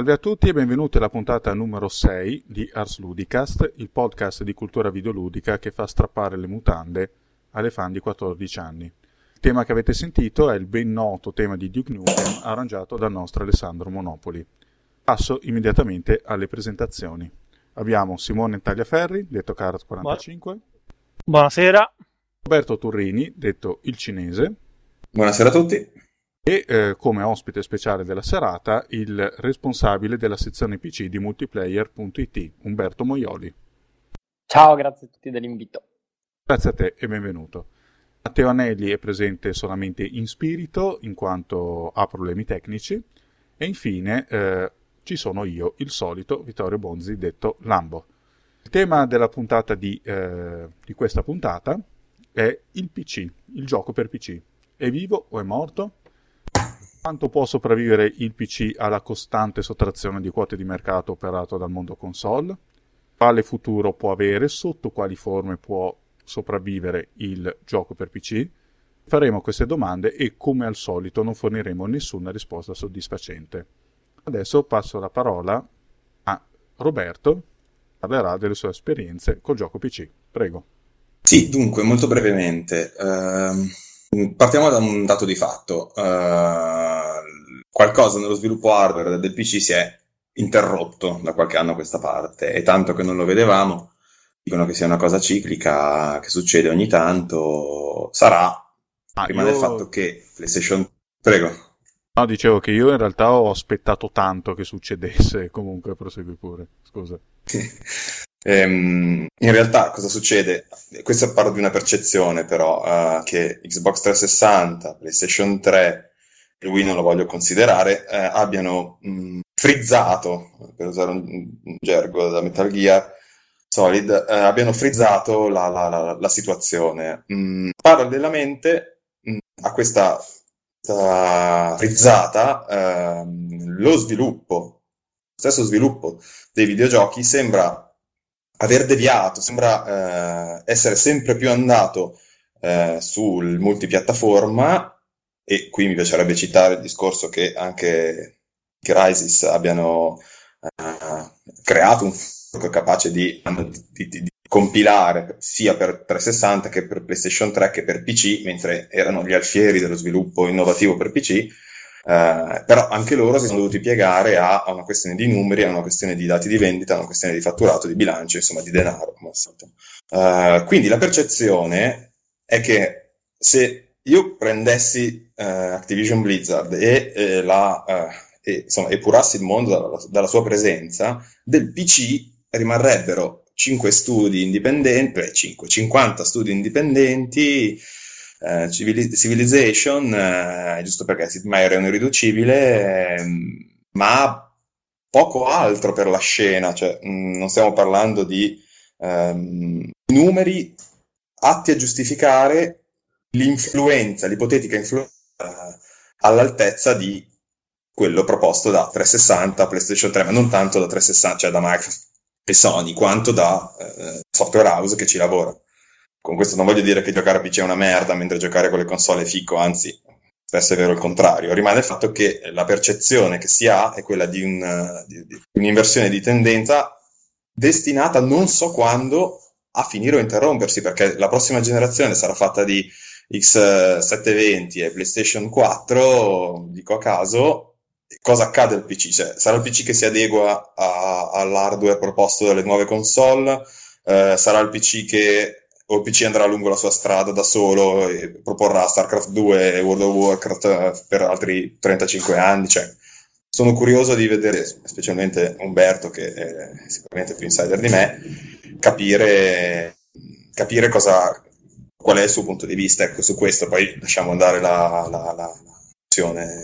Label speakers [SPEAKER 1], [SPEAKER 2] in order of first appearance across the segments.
[SPEAKER 1] Salve a tutti e benvenuti alla puntata numero 6 di Ars Ludicast, il podcast di cultura videoludica che fa strappare le mutande alle fan di 14 anni. Il tema che avete sentito è il ben noto tema di Duke Nukem arrangiato dal nostro Alessandro Monopoli. Passo immediatamente alle presentazioni. Abbiamo Simone Tagliaferri, detto Carat45.
[SPEAKER 2] Buonasera.
[SPEAKER 1] Roberto Turrini, detto il cinese.
[SPEAKER 3] Buonasera a tutti.
[SPEAKER 1] E eh, come ospite speciale della serata il responsabile della sezione PC di multiplayer.it, Umberto Moioli.
[SPEAKER 4] Ciao, grazie a tutti dell'invito.
[SPEAKER 1] Grazie a te e benvenuto. Matteo Anelli è presente solamente in spirito, in quanto ha problemi tecnici. E infine eh, ci sono io, il solito Vittorio Bonzi, detto Lambo. Il tema della puntata di, eh, di questa puntata è il PC, il gioco per PC. È vivo o è morto? Quanto può sopravvivere il PC alla costante sottrazione di quote di mercato operato dal mondo console? Quale futuro può avere? Sotto quali forme può sopravvivere il gioco per PC? Faremo queste domande e come al solito non forniremo nessuna risposta soddisfacente. Adesso passo la parola a Roberto, parlerà delle sue esperienze col gioco PC. Prego.
[SPEAKER 3] Sì, dunque, molto brevemente. Uh, partiamo da un dato di fatto. Uh, qualcosa nello sviluppo hardware del PC si è interrotto da qualche anno a questa parte e tanto che non lo vedevamo, dicono che sia una cosa ciclica, che succede ogni tanto, sarà, ah, prima io... del fatto che PlayStation... Prego.
[SPEAKER 1] No, dicevo che io in realtà ho aspettato tanto che succedesse, comunque prosegui pure, scusa.
[SPEAKER 3] Ehm, in realtà cosa succede? Questo parlo di una percezione però, uh, che Xbox 360, PlayStation 3 e Wii non lo voglio considerare, uh, abbiano mh, frizzato, per usare un, un, gergo da Metal Gear, Solid, uh, abbiano frizzato la, la, la, la situazione. Mh, parallelamente mh, a questa frizzata, ehm, lo sviluppo, stesso sviluppo dei videogiochi sembra aver deviato, sembra eh, essere sempre più andato eh, sul multipiattaforma e qui mi piacerebbe citare il discorso che anche Crysis abbiano eh, creato un capace di, di, di, compilare sia per 360 che per PlayStation 3 che per PC, mentre erano gli alfieri dello sviluppo innovativo per PC, eh, però anche loro si sono dovuti piegare a, a, una questione di numeri, a una questione di dati di vendita, a una questione di fatturato, di bilancio, insomma di denaro. Uh, quindi la percezione è che se io prendessi uh, Activision Blizzard e, e, la, uh, e insomma, epurassi il mondo dalla, dalla sua presenza, del PC rimarrebbero 5 studi indipendenti, 5, 50 studi indipendenti, eh, Civilization, eh, giusto perché Sid Meier è un irriducibile, eh, ma poco altro per la scena, cioè mh, mm, non stiamo parlando di ehm, numeri atti a giustificare l'influenza, l'ipotetica influenza eh, all'altezza di quello proposto da 360 PlayStation 3, ma non tanto da 360, cioè da Microsoft e Sony quanto da software house che ci lavora. Con questo non voglio dire che giocare a PC è una merda mentre giocare con le console è fico, anzi, spesso è vero il contrario. Rimane il fatto che la percezione che si ha è quella di, un, di, di un'inversione di tendenza destinata non so quando a finire o interrompersi, perché la prossima generazione sarà fatta di X720 e PlayStation 4, dico a caso, cosa accade al PC? Cioè, sarà il PC che si adegua a, all'hardware proposto dalle nuove console? Eh, sarà il PC che o il PC andrà lungo la sua strada da solo e proporrà StarCraft 2 e World of Warcraft eh, per altri 35 anni? Cioè, sono curioso di vedere, specialmente Umberto, che è sicuramente più insider di me, capire, capire cosa, qual è il suo punto di vista ecco, su questo. Poi lasciamo andare la, la, la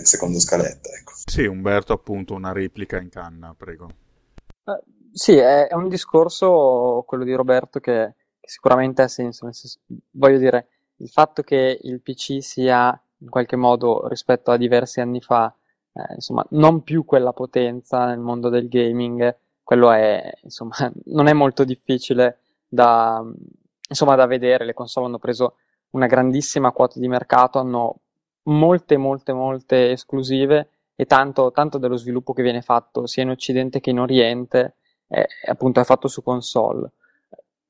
[SPEAKER 3] secondo scaletta. Ecco.
[SPEAKER 1] Sì, Umberto, appunto, una replica in canna, prego.
[SPEAKER 4] Uh, sì, è, è, un discorso, quello di Roberto, che, che sicuramente ha senso, senso. Voglio dire, il fatto che il PC sia in qualche modo rispetto a diversi anni fa, eh, insomma, non più quella potenza nel mondo del gaming, quello è, insomma, non è molto difficile da, insomma, da vedere. Le console hanno preso una grandissima quota di mercato, hanno molte, molte, molte esclusive e tanto, tanto dello sviluppo che viene fatto sia in Occidente che in Oriente è, appunto è fatto su console.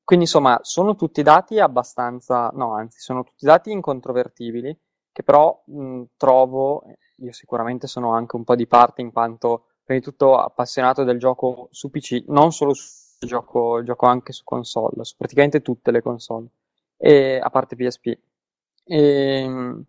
[SPEAKER 4] Quindi insomma sono tutti dati abbastanza, no anzi sono tutti dati incontrovertibili che però mh, trovo, io sicuramente sono anche un po' di parte in quanto prima di tutto appassionato del gioco su PC, non solo su gioco, gioco anche su console, su praticamente tutte le console, e, a parte PSP. E, ehm,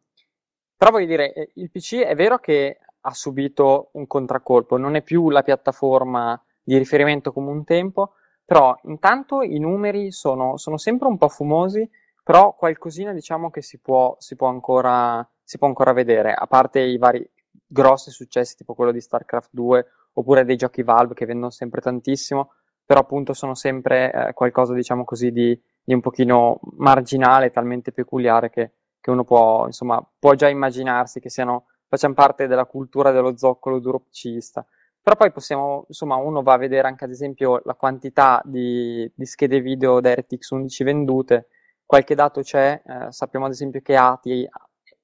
[SPEAKER 4] però voglio dire, eh, il PC è vero che ha subito un contraccolpo, non è più la piattaforma di riferimento come un tempo, però intanto i numeri sono, sono sempre un po' fumosi, però qualcosina diciamo che si può, si può, ancora, si può ancora vedere, a parte i vari grossi successi tipo quello di StarCraft 2 oppure dei giochi Valve che vendono sempre tantissimo, però appunto sono sempre eh, qualcosa diciamo così di, di, un pochino marginale, talmente peculiare che, che uno può, insomma, può già immaginarsi che siano, facciano parte della cultura dello zoccolo duro pcista. Però poi possiamo, insomma, uno va a vedere anche ad esempio la quantità di, di schede video DirectX 11 vendute, qualche dato c'è, eh, sappiamo ad esempio che ATI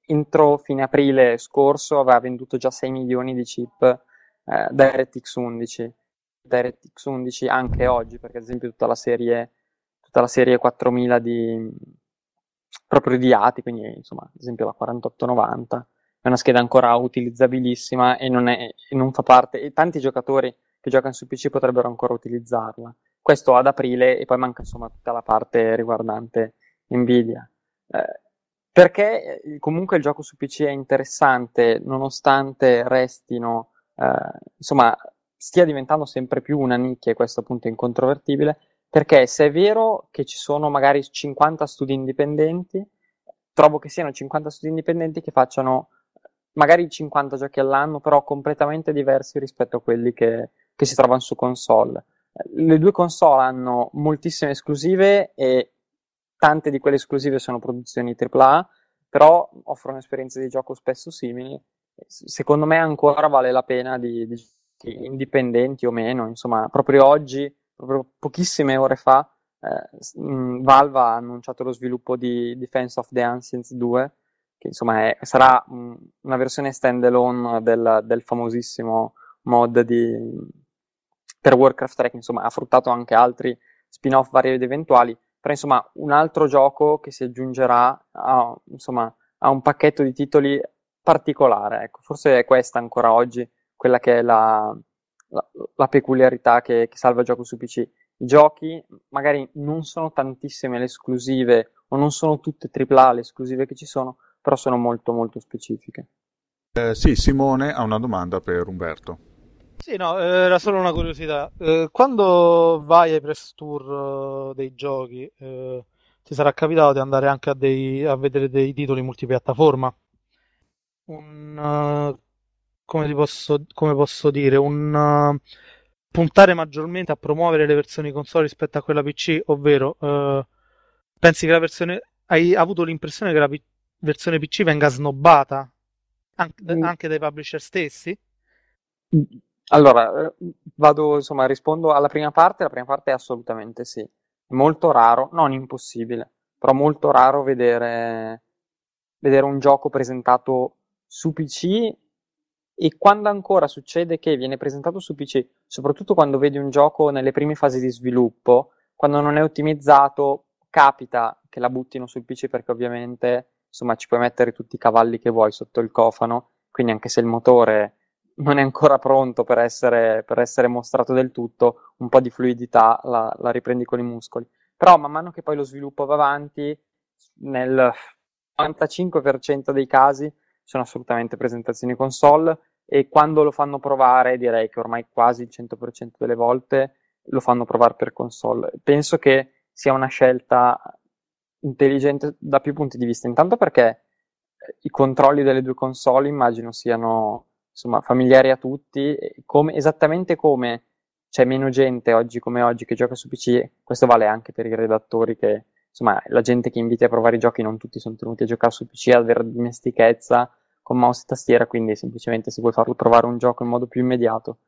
[SPEAKER 4] entro fine aprile scorso aveva venduto già 6 milioni di chip eh, DirectX 11, DirectX 11 anche oggi, perché ad esempio tutta la serie, tutta la serie 4000 di, proprio di ATI, quindi insomma ad esempio la 4890 è una scheda ancora utilizzabilissima e non, è, non fa parte, e tanti giocatori che giocano su PC potrebbero ancora utilizzarla. Questo ad aprile e poi manca insomma tutta la parte riguardante Nvidia. Eh, perché eh, comunque il gioco su PC è interessante nonostante restino, eh, insomma, stia diventando sempre più una nicchia e questo appunto è incontrovertibile, perché se è vero che ci sono magari 50 studi indipendenti, trovo che siano 50 studi indipendenti che facciano magari 50 giochi all'anno, però completamente diversi rispetto a quelli che, che si trovano su console. Le due console hanno moltissime esclusive e tante di quelle esclusive sono produzioni AAA, però offrono esperienze di gioco spesso simili. Secondo me ancora vale la pena di, di indipendenti o meno, insomma, proprio oggi, proprio pochissime ore fa, eh, Valve ha annunciato lo sviluppo di Defense of the Ancients 2, che insomma è, sarà mh, una versione standalone del, del famosissimo mod di, per Warcraft 3, che insomma ha fruttato anche altri spin-off vari ed eventuali, però insomma un altro gioco che si aggiungerà a, insomma, a un pacchetto di titoli particolare, ecco, forse è questa ancora oggi quella che è la, la, la peculiarità che, che, salva il gioco su PC. I giochi magari non sono tantissime le esclusive o non sono tutte AAA le esclusive che ci sono, però sono molto molto specifiche.
[SPEAKER 1] Eh, sì, Simone ha una domanda per Umberto.
[SPEAKER 2] Sì, no, era solo una curiosità. Eh, quando vai ai press tour uh, dei giochi, eh, ti sarà capitato di andare anche a, dei, a vedere dei titoli multipiattaforma? Un, uh, come, posso, come, posso, dire, un uh, puntare maggiormente a promuovere le versioni console rispetto a quella PC, ovvero pensi che la versione hai avuto l'impressione che la P- versione PC venga snobbata anche, mm. anche dai publisher stessi?
[SPEAKER 4] Mm. Allora, eh, vado, insomma, rispondo alla prima parte. La prima parte è assolutamente sì. È molto raro, non impossibile, però molto raro vedere, vedere un gioco presentato su PC e quando ancora succede che viene presentato su PC, soprattutto quando vedi un gioco nelle prime fasi di sviluppo, quando non è ottimizzato, capita che la buttino sul PC perché ovviamente, insomma, ci puoi mettere tutti i cavalli che vuoi sotto il cofano, quindi anche se il motore non è ancora pronto per essere, per essere mostrato del tutto, un po' di fluidità la, la, riprendi con i muscoli. Però man mano che poi lo sviluppo va avanti, nel 95% dei casi sono assolutamente presentazioni console e quando lo fanno provare, direi che ormai quasi il 100% delle volte lo fanno provare per console. Penso che sia una scelta intelligente da più punti di vista, intanto perché i controlli delle due console immagino siano insomma, familiari a tutti, come, esattamente come c'è meno gente oggi come oggi che gioca su PC, questo vale anche per i redattori che, insomma, la gente che inviti a provare i giochi non tutti sono tenuti a giocare su PC, ad avere dimestichezza con mouse e tastiera, quindi semplicemente se vuoi farlo provare un gioco in modo più immediato,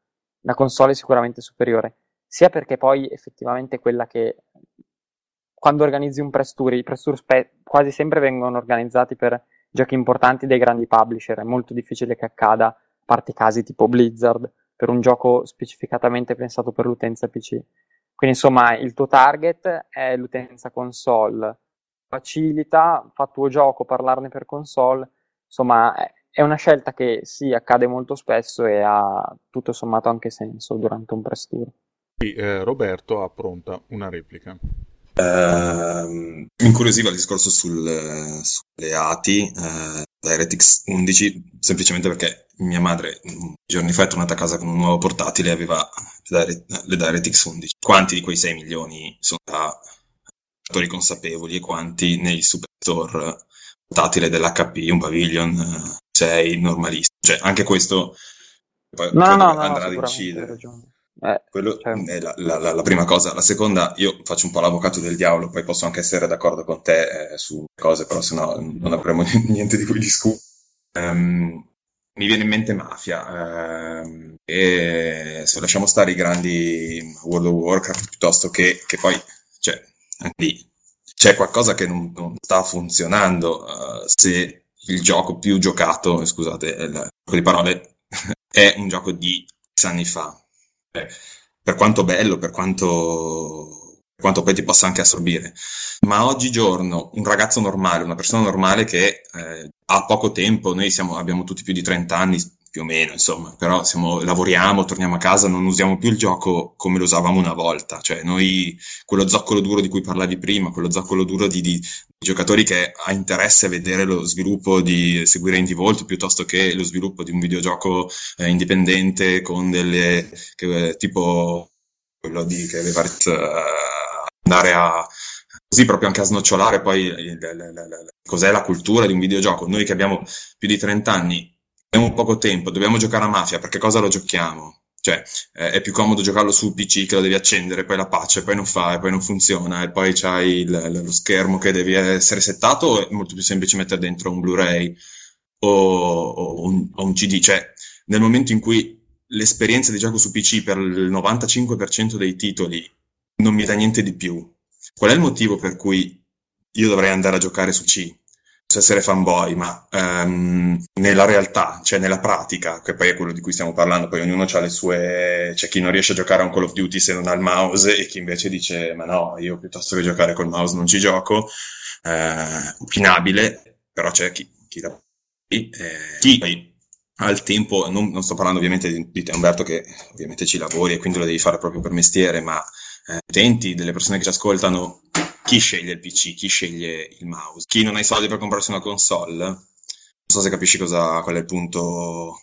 [SPEAKER 4] la console è sicuramente superiore, sia perché poi effettivamente quella che quando organizzi un press tour, i press tour spe- quasi sempre vengono organizzati per giochi importanti dei grandi publisher, è molto difficile che accada parte casi tipo Blizzard, per un gioco specificatamente pensato per l'utenza PC. Quindi insomma il tuo target è l'utenza console, facilita, fa tuo gioco, parlarne per console, insomma è una scelta che sì, accade molto spesso e ha tutto sommato anche senso durante un press tour.
[SPEAKER 1] Qui eh, Roberto ha pronta una replica.
[SPEAKER 3] Uh, mi incuriosiva il discorso sul, sulle ATI, uh, DirectX 11, semplicemente perché mia madre giorni fa è tornata a casa con un nuovo portatile e aveva le DirectX 11. Quanti di quei 6 milioni sono da giocatori consapevoli e quanti nei superstore portatile dell'HP, un Pavilion 6 normalissimo? Cioè, anche questo
[SPEAKER 4] no, no, no, andrà ad incidere.
[SPEAKER 3] Eh, Quello cioè... è la, la, la, prima cosa. La seconda, io faccio un po' l'avvocato del diavolo, poi posso anche essere d'accordo con te eh, su cose, però sennò non avremo niente di cui discutere. Um, mi viene in mente Mafia, ehm, e se lasciamo stare i grandi World of Warcraft piuttosto che, che poi, cioè, lì c'è qualcosa che non, non sta funzionando. Uh, se il gioco più giocato, scusate il gioco di parole, è un gioco di anni fa per quanto bello, per quanto, per quanto poi ti possa anche assorbire. Ma oggigiorno un ragazzo normale, una persona normale che eh, ha poco tempo, noi siamo, abbiamo tutti più di 30 anni, più o meno, insomma, però siamo, lavoriamo, torniamo a casa, non usiamo più il gioco come lo usavamo una volta, cioè noi, quello zoccolo duro di cui parlavi prima, quello zoccolo duro di, di, giocatori che ha interesse a vedere lo sviluppo di seguire Indie Vault piuttosto che lo sviluppo di un videogioco eh, indipendente con delle, che, tipo quello di che aveva eh, andare a così proprio anche a snocciolare poi il, il, il, cos'è la cultura di un videogioco. Noi che abbiamo più di 30 anni abbiamo poco tempo, dobbiamo giocare a mafia, perché cosa lo giochiamo? Cioè, eh, è più comodo giocarlo su PC che lo devi accendere, poi la patch, e poi non fa, e poi non funziona, e poi c'hai il, lo schermo che devi essere settato, o è molto più semplice mettere dentro un Blu-ray o, o, un, o un CD. Cioè, nel momento in cui l'esperienza di gioco su PC per il 95% dei titoli non mi dà niente di più, qual è il motivo per cui io dovrei andare a giocare su C? Essere fanboy, ma um, nella realtà, cioè nella pratica, che poi è quello di cui stiamo parlando, poi ognuno ha le sue... c'è chi non riesce a giocare a un Call of Duty se non ha il mouse e chi invece dice ma no, io piuttosto che giocare col mouse non ci gioco, eh, opinabile, però c'è chi, chi, eh, chi? ha il tempo, non, non, sto parlando ovviamente di, di te Umberto che ovviamente ci lavori e quindi lo devi fare proprio per mestiere, ma eh, utenti, delle persone che ci ascoltano, chi sceglie il PC, chi sceglie il mouse, chi non ha i soldi per comprarsi una console. Non so se capisci cosa, qual è il punto.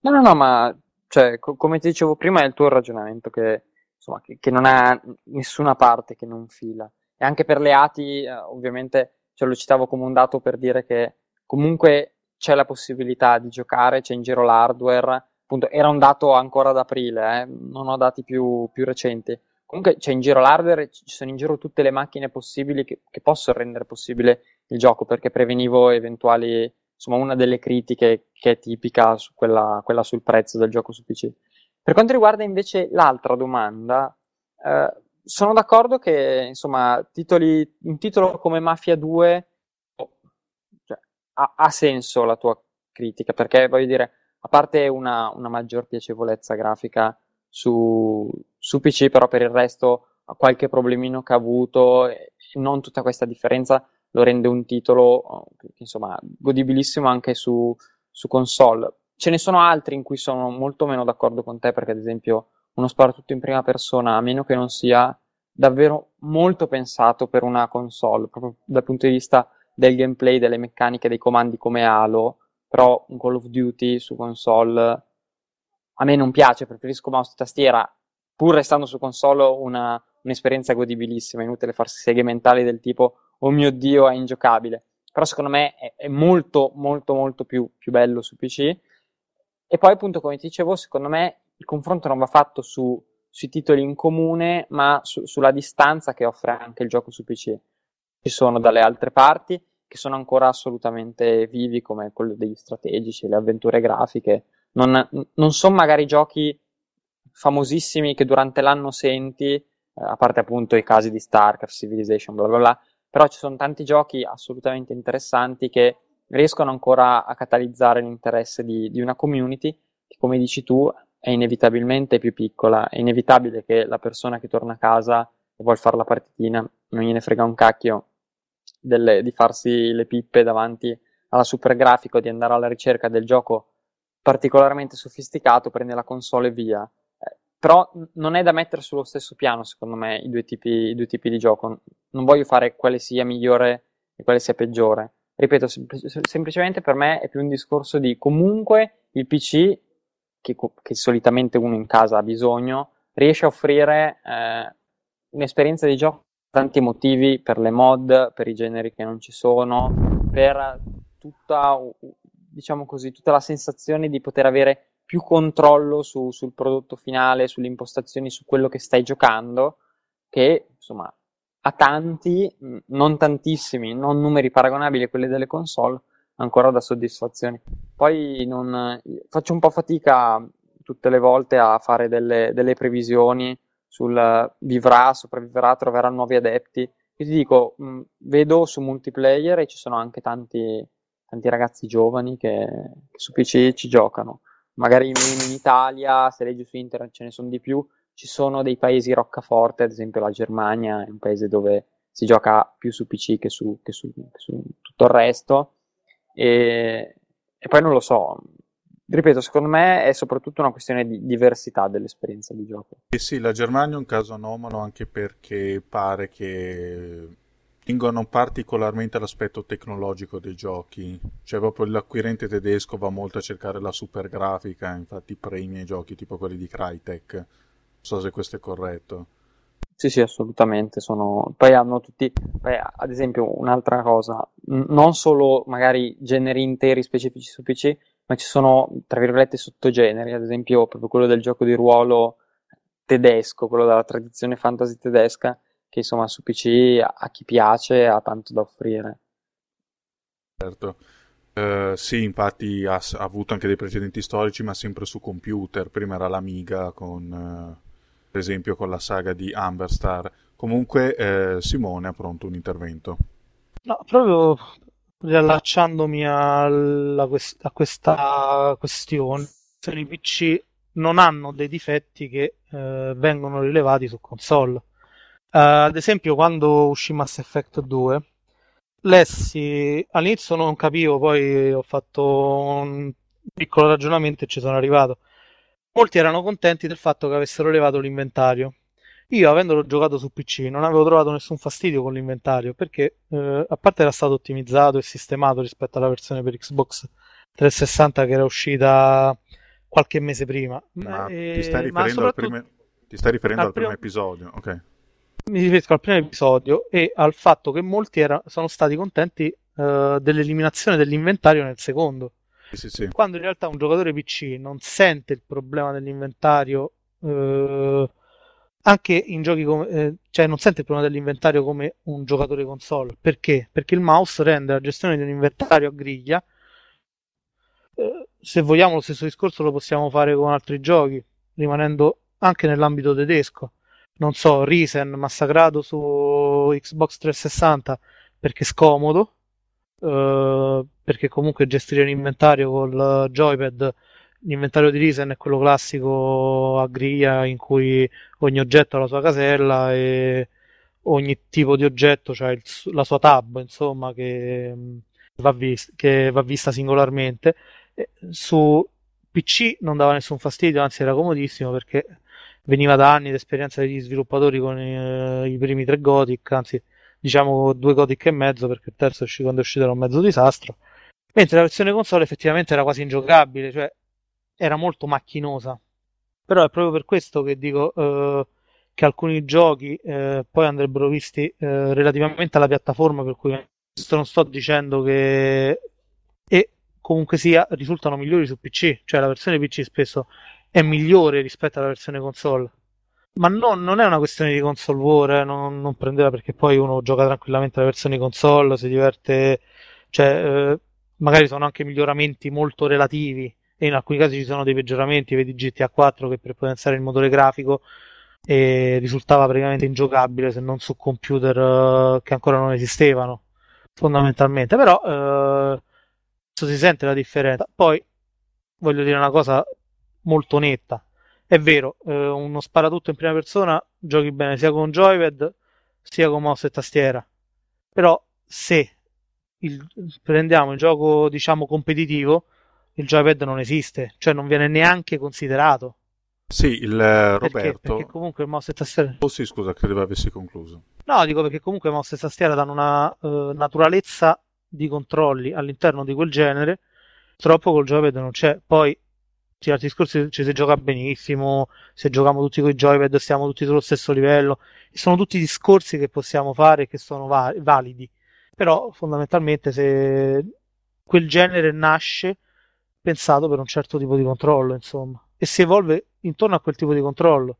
[SPEAKER 4] No, no, no, ma cioè, co- come ti dicevo prima, è il tuo ragionamento che, insomma, che, che, non ha nessuna parte che non fila. E anche per le ATI, eh, ovviamente, cioè, lo citavo come un dato per dire che comunque c'è la possibilità di giocare, c'è in giro l'hardware. Appunto, era un dato ancora ad aprile, eh, non ho dati più, più recenti Comunque c'è in giro l'hardware, ci sono in giro tutte le macchine possibili che, che possono rendere possibile il gioco, perché prevenivo eventuali, insomma, una delle critiche che è tipica su quella, quella sul prezzo del gioco su PC. Per quanto riguarda invece l'altra domanda, eh, sono d'accordo che, insomma, titoli, un titolo come Mafia 2 cioè, ha, ha, senso la tua critica, perché voglio dire, a parte una, una maggior piacevolezza grafica su, su PC, però per il resto qualche problemino che ha avuto, non tutta questa differenza lo rende un titolo insomma godibilissimo anche su, su console. Ce ne sono altri in cui sono molto meno d'accordo con te, perché ad esempio uno sparatutto in prima persona, a meno che non sia davvero molto pensato per una console, proprio dal punto di vista del gameplay, delle meccaniche, dei comandi come Halo, però un Call of Duty su console a me non piace, preferisco mouse e tastiera, pur restando su console una, un'esperienza godibilissima, inutile farsi seghe mentali del tipo oh mio dio è ingiocabile, però secondo me è, è molto molto molto più, più, bello su PC e poi appunto come ti dicevo secondo me il confronto non va fatto su, sui titoli in comune ma su, sulla distanza che offre anche il gioco su PC ci sono dalle altre parti che sono ancora assolutamente vivi come quello degli strategici, le avventure grafiche. Non, non sono magari giochi famosissimi che durante l'anno senti, eh, a parte appunto i casi di StarCraft, Civilization, bla bla bla, però ci sono tanti giochi assolutamente interessanti che riescono ancora a catalizzare l'interesse di, di una community, come dici tu, è inevitabilmente più piccola, è inevitabile che la persona che torna a casa e vuole fare la partitina non gliene frega un cacchio delle, di farsi le pippe davanti alla super grafico, di andare alla ricerca del gioco particolarmente sofisticato, prende la console e via. Però non è da mettere sullo stesso piano, secondo me, i due, tipi, i due tipi di gioco. Non voglio fare quale sia migliore e quale sia peggiore. Ripeto, sem- semplicemente per me è più un discorso di comunque il PC, che, che solitamente uno in casa ha bisogno, riesce a offrire eh, un'esperienza di gioco tanti motivi per le mod, per i generi che non ci sono, per tutta, diciamo così, tutta la sensazione di poter avere più controllo su, sul prodotto finale, sulle impostazioni, su quello che stai giocando, che insomma a tanti, non tantissimi, non numeri paragonabili a quelli delle console, ancora da soddisfazioni. Poi non, faccio un po' fatica tutte le volte a fare delle, delle previsioni sul vivrà, sopravviverà, troverà nuovi adepti. Io ti dico, mh, vedo su multiplayer e ci sono anche tanti, tanti ragazzi giovani che, che, su PC ci giocano. Magari meno in Italia, se leggi su internet ce ne sono di più. Ci sono dei paesi roccaforte, ad esempio la Germania è un paese dove si gioca più su PC che su, che su, che su tutto il resto. E, e poi non lo so, ripeto, secondo me è soprattutto una questione di diversità dell'esperienza di gioco.
[SPEAKER 1] Eh sì, la Germania è un caso anomalo anche perché pare che tingono particolarmente l'aspetto tecnologico dei giochi, cioè proprio l'acquirente tedesco va molto a cercare la super grafica, infatti premia i giochi tipo quelli di Crytek, non so se questo è corretto.
[SPEAKER 4] Sì, sì, assolutamente. Sono... Poi hanno tutti, poi, ad esempio, un'altra cosa, non solo magari generi interi specifici su PC, ma ci sono, tra virgolette, sottogeneri, ad esempio proprio quello del gioco di ruolo tedesco, quello della tradizione fantasy tedesca, che insomma su PC a chi piace ha tanto da offrire.
[SPEAKER 1] Certo. Uh, sì, infatti ha, ha, avuto anche dei precedenti storici, ma sempre su computer. Prima era l'Amiga, con, uh, per esempio con la saga di Amberstar. Comunque, uh, Simone ha pronto un intervento.
[SPEAKER 2] No, proprio riallacciandomi alla, a questa questione, i PC non hanno dei difetti che eh, vengono rilevati su console. Uh, ad esempio, quando uscì Mass Effect 2, lessi all'inizio non capivo, poi ho fatto un piccolo ragionamento e ci sono arrivato. Molti erano contenti del fatto che avessero levato l'inventario. Io, avendolo giocato su PC, non avevo trovato nessun fastidio con l'inventario perché, eh, a parte era stato ottimizzato e sistemato rispetto alla versione per Xbox 360 che era uscita qualche mese prima.
[SPEAKER 1] Ma e... ti stai riferendo, soprattutto... al, stai riferendo al, al primo... primo episodio? Ok.
[SPEAKER 2] Mi riferisco al primo episodio e al fatto che molti era... sono stati contenti uh, dell'eliminazione dell'inventario nel secondo.
[SPEAKER 1] Sì, sì.
[SPEAKER 2] Quando in realtà un giocatore PC non sente il problema dell'inventario. Uh, anche in giochi come eh, cioè non sente il problema dell'inventario come un giocatore console perché? Perché il mouse rende la gestione di un inventario a griglia eh, se vogliamo lo stesso discorso lo possiamo fare con altri giochi rimanendo anche nell'ambito tedesco non so, Risen massacrato su Xbox 360 perché scomodo eh, perché comunque gestire un inventario col joypad l'inventario di Risen è quello classico a griglia in cui ogni oggetto ha la sua casella e ogni tipo di oggetto ha il, la sua tab, insomma, che va, vist- che va vista singolarmente. Su PC non dava nessun fastidio, anzi era comodissimo perché veniva da anni d'esperienza degli sviluppatori con i, i primi tre Gothic, anzi diciamo due Gothic e mezzo perché il terzo quando è uscito era un mezzo disastro. Mentre la versione console effettivamente era quasi ingiocabile, cioè era molto macchinosa. Però è proprio per questo che dico eh, che alcuni giochi eh, poi andrebbero visti eh, relativamente alla piattaforma, per cui non sto dicendo che e comunque sia risultano migliori su PC, cioè la versione PC spesso è migliore rispetto alla versione console. Ma no, non è una questione di console war, eh, non, non, prendeva perché poi uno gioca tranquillamente la versione console, si diverte, cioè eh, magari sono anche miglioramenti molto relativi e in alcuni casi ci sono dei peggioramenti, vedi GTA 4 che per potenziare il motore grafico e risultava praticamente ingiocabile se non su computer uh, che ancora non esistevano fondamentalmente però uh, si sente la differenza poi voglio dire una cosa molto netta. È vero, eh, uno sparatutto in prima persona giochi bene sia con joypad sia con mouse e tastiera. Però se il, prendiamo il gioco, diciamo, competitivo, il joypad non esiste, cioè non viene neanche considerato.
[SPEAKER 1] Sì, il eh, Roberto.
[SPEAKER 2] Perché? Perché comunque mouse e tastiera.
[SPEAKER 1] Oh sì, scusa, credevo avessi concluso.
[SPEAKER 2] No, dico perché comunque mouse e tastiera danno una uh, naturalezza di controlli all'interno di quel genere. Troppo col joypad non c'è. Poi, sì, altri discorsi ci si gioca benissimo. Se giochiamo tutti con i joypad, stiamo tutti sullo stesso livello. Sono tutti discorsi che possiamo fare e che sono va- validi. Però, fondamentalmente, se quel genere nasce pensato per un certo tipo di controllo, insomma, e si evolve intorno a quel tipo di controllo.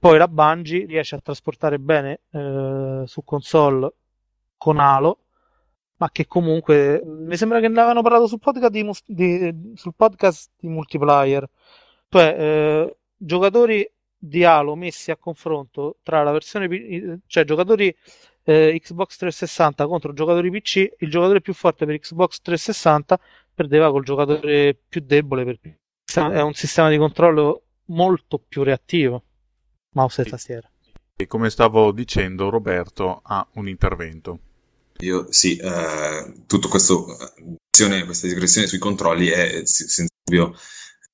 [SPEAKER 2] Poi la Bungie riesce a trasportare bene eh, su console con Halo, ma che comunque mi sembra che ne avevano parlato sul podcast di, di, sul podcast di multiplayer, cioè eh, giocatori di Halo messi a confronto tra la versione, cioè giocatori eh, Xbox 360 contro giocatori PC, il giocatore più forte per Xbox 360 perdeva col giocatore più debole per PC. È un sistema di controllo molto più reattivo, mouse e tastiera.
[SPEAKER 1] E come stavo dicendo, Roberto ha un intervento.
[SPEAKER 3] Io sì, eh, tutta questa digressione sui controlli è senza dubbio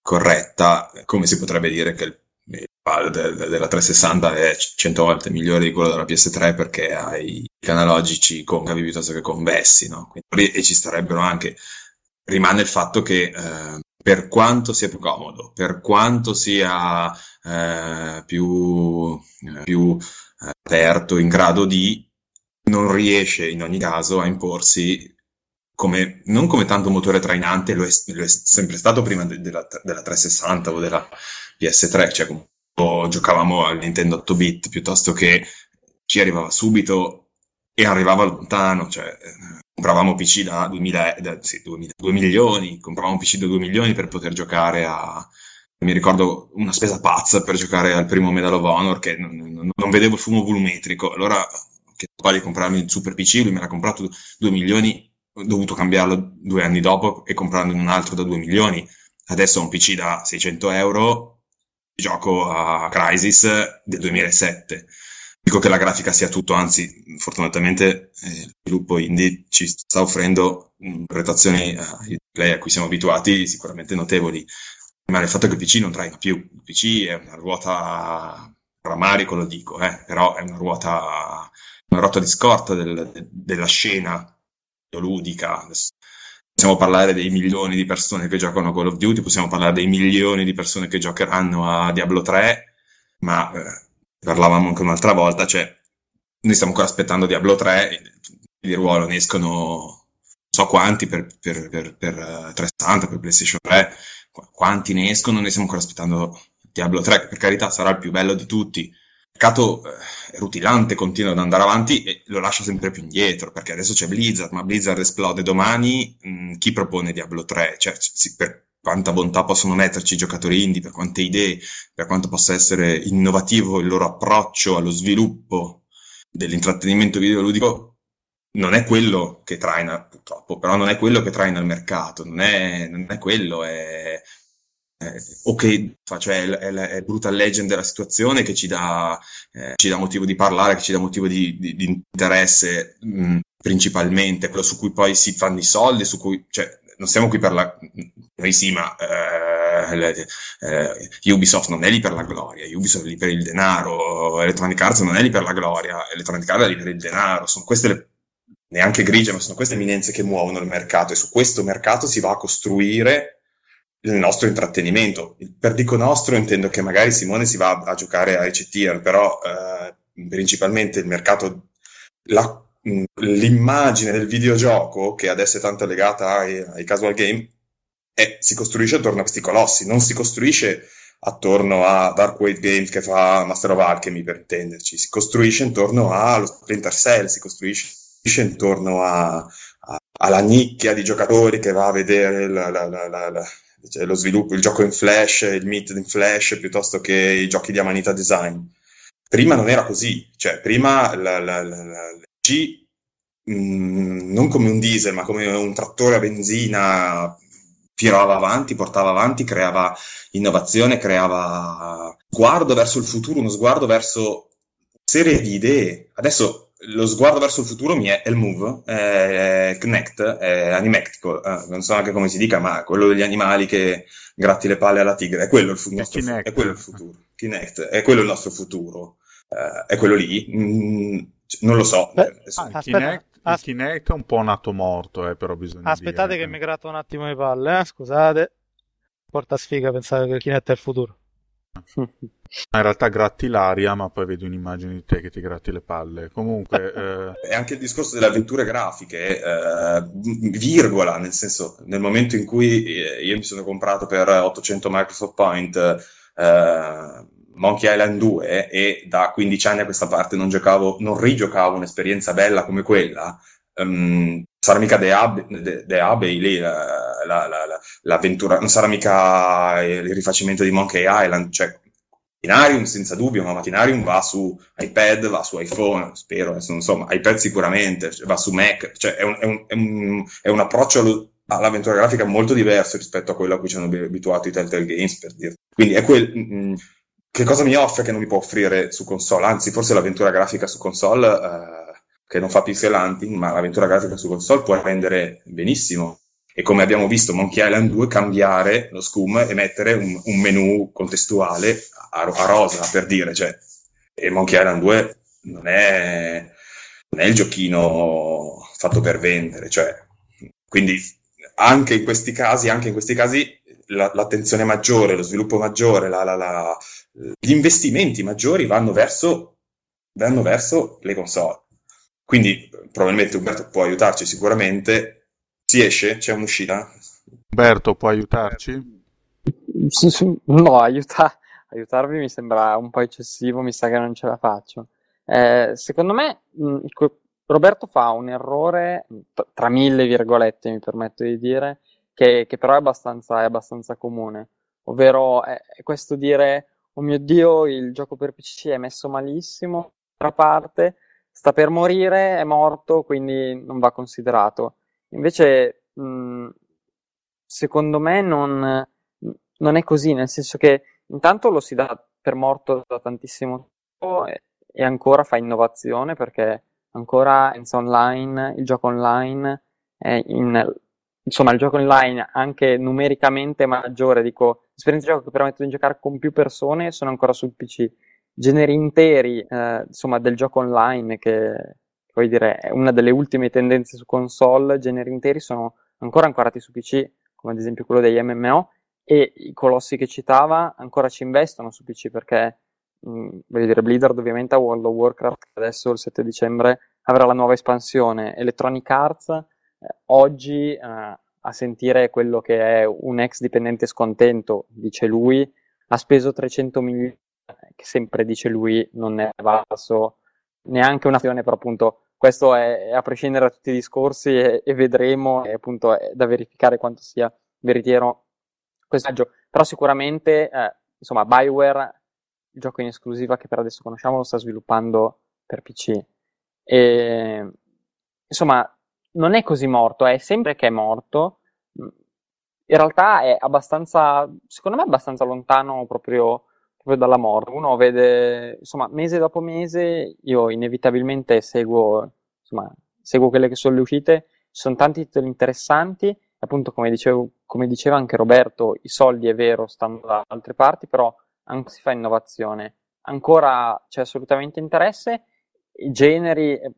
[SPEAKER 3] corretta, come si potrebbe dire che il, il pad della 360 è 100 volte migliore di quello della PS3 perché ha i canalogici concavi piuttosto che convessi, no? Quindi, e ci starebbero anche rimane il fatto che eh, per quanto sia più comodo, per quanto sia eh, più, eh, più aperto, in grado di, non riesce in ogni caso a imporsi come, non come tanto motore trainante, lo è, lo è sempre stato prima de, della, della, 360 o della PS3, cioè quando giocavamo al Nintendo 8 bit piuttosto che ci arrivava subito e arrivava lontano, cioè compravamo PC da, 2000, da sì, 2000, 2 milioni, compravamo PC da 2 milioni per poter giocare a... Mi ricordo una spesa pazza per giocare al primo Medal of Honor che non, non, non vedevo il fumo volumetrico. Allora, che poi comprarmi il super PC, lui mi era comprato 2 milioni, ho dovuto cambiarlo due anni dopo e comprarne un altro da 2 milioni. Adesso ho un PC da 600 euro, gioco a Crisis del 2007 dico che la grafica sia tutto, anzi, fortunatamente eh, il sviluppo indie ci sta offrendo prestazioni ai play a cui siamo abituati sicuramente notevoli. Ma il fatto che il PC non traina più, il PC è una ruota, ramarico lo dico, eh, però è una ruota, una ruota di scorta del, della scena ludica. Possiamo parlare dei milioni di persone che giocano a Call of Duty, possiamo parlare dei milioni di persone che giocheranno a Diablo 3, ma eh, parlavamo anche un'altra volta, cioè noi stiamo ancora aspettando Diablo 3, di ruolo ne escono non so quanti per, per, per, per 360, per PlayStation 3, quanti ne escono, noi stiamo ancora aspettando Diablo 3, che per carità sarà il più bello di tutti. Mercato eh, è rutilante, continua ad andare avanti e lo lascia sempre più indietro, perché adesso c'è Blizzard, ma Blizzard esplode domani, mh, mm, chi propone Diablo 3? Cioè, sì, per, quanta bontà possono metterci i giocatori indie, per quante idee, per quanto possa essere innovativo il loro approccio allo sviluppo dell'intrattenimento videoludico, non è quello che traina, purtroppo, però non è quello che traina il mercato, non è, non è quello, è, è ok, cioè è, è, è, brutal legend della situazione che ci dà, eh, ci dà motivo di parlare, che ci dà motivo di, di, di interesse mh, principalmente, quello su cui poi si fanno i soldi, su cui, cioè, non siamo qui per la... Noi sì, ma eh, eh, Ubisoft non è lì per la gloria, Ubisoft è lì per il denaro, Electronic Arts non è lì per la gloria, Electronic Arts è lì per il denaro, sono queste le neanche grigie, ma sono queste eminenze che muovono il mercato e su questo mercato si va a costruire il nostro intrattenimento. Per dico nostro intendo che magari Simone si va a, giocare a ECTR, però eh, principalmente il mercato, la l'immagine del videogioco, che adesso è tanto legata ai, ai casual game, è, si costruisce attorno a questi colossi, non si costruisce attorno a Dark Wave Games che fa Master of Alchemy per intenderci, si costruisce intorno allo Splinter Cell, si costruisce intorno a, alla nicchia di giocatori che va a vedere la, la, la, cioè lo sviluppo, il gioco in flash, il meet in flash piuttosto che i giochi di Amanita Design. Prima non era così, cioè prima la, la, la, G mh, mm, non come un diesel, ma come un trattore a benzina tirava avanti, portava avanti, creava innovazione, creava sguardo verso il futuro, uno sguardo verso serie di idee. Adesso lo sguardo verso il futuro mi è il Move, è Connect, è Animectical, eh, non so anche come si dica, ma quello degli animali che gratti le palle alla tigre, è quello il, fu- nostro, è quello il futuro. Kinect, è quello il nostro futuro, eh, è quello lì. Mm, non lo so.
[SPEAKER 1] Beh, ah, il, Kinect, il Kinect è un po' nato morto, eh, però bisogna
[SPEAKER 2] Aspettate
[SPEAKER 1] dire.
[SPEAKER 2] che mi gratto un attimo le palle, eh? scusate. Porta sfiga pensare che il Kinect è il futuro.
[SPEAKER 1] In realtà gratti l'aria, ma poi vedi un'immagine di te che ti gratti le palle. Comunque.
[SPEAKER 3] Eh... È anche il discorso delle avventure grafiche, eh, virgola, nel senso, nel momento in cui eh, io mi sono comprato per 800 Microsoft Point eh, Monkey Island 2 e da 15 anni a questa parte non giocavo, non rigiocavo un'esperienza bella come quella, um, sarà mica The, Ab- The, The Abbey lì, la, la, la, l'avventura, non sarà mica il rifacimento di Monkey Island, cioè Machinarium senza dubbio, ma Machinarium va su iPad, va su iPhone, spero, adesso non so, ma iPad sicuramente, cioè va su Mac, cioè è un, è un, è un, è un approccio allo, all'avventura grafica molto diverso rispetto a quello a cui ci hanno abituato i Telltale Games, per dire. Quindi è quel... Mh, che cosa mi offre che non mi può offrire su console? Anzi, forse l'avventura grafica su console... Uh, che non fa pixel hunting, ma l'avventura grafica su console può rendere benissimo. E come abbiamo visto Monkey Island 2 cambiare lo scum e mettere un, un menu contestuale a, a, rosa, per dire, cioè, e Monkey Island 2 non è, non è il giochino fatto per vendere, cioè, quindi anche in questi casi, anche in questi casi la, l'attenzione maggiore, lo sviluppo maggiore, la, la, gli investimenti maggiori vanno verso, vanno verso le console quindi probabilmente Umberto può aiutarci sicuramente. Si esce? C'è un'uscita?
[SPEAKER 1] Umberto può aiutarci?
[SPEAKER 4] No, aiuta- aiutarvi mi sembra un po' eccessivo, mi sa che non ce la faccio. Eh, secondo me mh, Roberto fa un errore, tra mille virgolette mi permetto di dire, che, che però è abbastanza, è abbastanza, comune, ovvero è, è questo dire, oh mio Dio, il gioco per PC è messo malissimo, d'altra parte, sta per morire, è morto, quindi non va considerato. Invece, secondo me, non, non, è così, nel senso che intanto lo si dà per morto da tantissimo tempo e, e ancora fa innovazione perché ancora Online, il gioco online, è in, insomma, il gioco online anche numericamente maggiore, dico, esperienze di gioco che permettono di giocare con più persone sono ancora sul PC generi interi, eh, insomma, del gioco online, che vuoi dire è una delle ultime tendenze su console, generi interi sono ancora ancorati su PC, come ad esempio quello degli MMO, e i colossi che citava ancora ci investono su PC perché, mh, voglio dire, Blizzard ovviamente a World of Warcraft, adesso il 7 dicembre avrà la nuova espansione, Electronic Arts, eh, oggi eh, a sentire quello che è un ex dipendente scontento, dice lui, ha speso 300 milioni che sempre dice lui non è valso neanche un'azione, però appunto questo è, a prescindere da tutti i discorsi e, e vedremo, e appunto è da verificare quanto sia veritiero questo viaggio. Però sicuramente, eh, insomma, Bioware, il gioco in esclusiva che per adesso conosciamo, lo sta sviluppando per PC. E, insomma, non è così morto, è sempre che è morto. In realtà è abbastanza, secondo me, abbastanza lontano proprio proprio dalla morte. Uno vede, insomma, mese dopo mese, io inevitabilmente seguo, insomma, seguo quelle che sono le uscite, ci sono tanti titoli interessanti, appunto come, dicevo, come diceva anche Roberto, i soldi è vero stanno da altre parti, però anche si fa innovazione. Ancora c'è assolutamente interesse, i generi, eh,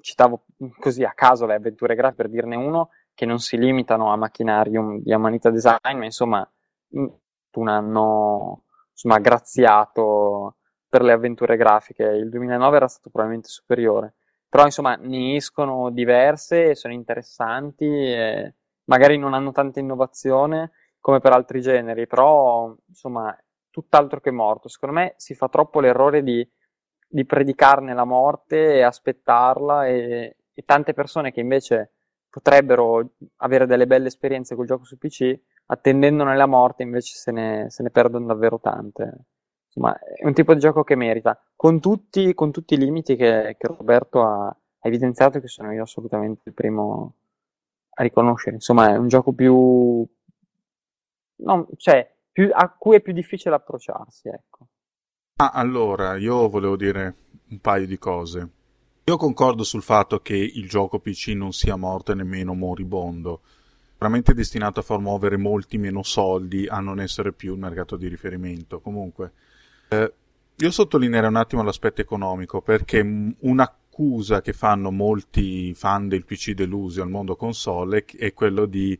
[SPEAKER 4] citavo così a caso le avventure grafiche per dirne uno, che non si limitano a macchinarium di Amanita Design, ma insomma, un anno insomma, graziato per le avventure grafiche. Il 2009 era stato probabilmente superiore. Però, insomma, ne escono diverse, sono interessanti, e magari non hanno tanta innovazione come per altri generi, però, insomma, tutt'altro che morto. Secondo me si fa troppo l'errore di, di predicarne la morte e aspettarla e, e tante persone che invece potrebbero avere delle belle esperienze col gioco su PC, attendendone la morte invece se ne, se ne perdono davvero tante. Insomma, è un tipo di gioco che merita, con tutti, con tutti i limiti che, che Roberto ha, ha, evidenziato, che sono io assolutamente il primo a riconoscere. Insomma, è un gioco più, no, cioè, più, a cui è più difficile approcciarsi, ecco.
[SPEAKER 1] Ah, allora, io volevo dire un paio di cose. Io concordo sul fatto che il gioco PC non sia morto e nemmeno moribondo. Veramente destinato a far muovere molti meno soldi, a non essere più il mercato di riferimento. Comunque, eh, io sottolineerei un attimo l'aspetto economico, perché un'accusa che fanno molti fan del PC delusi al mondo console è quello di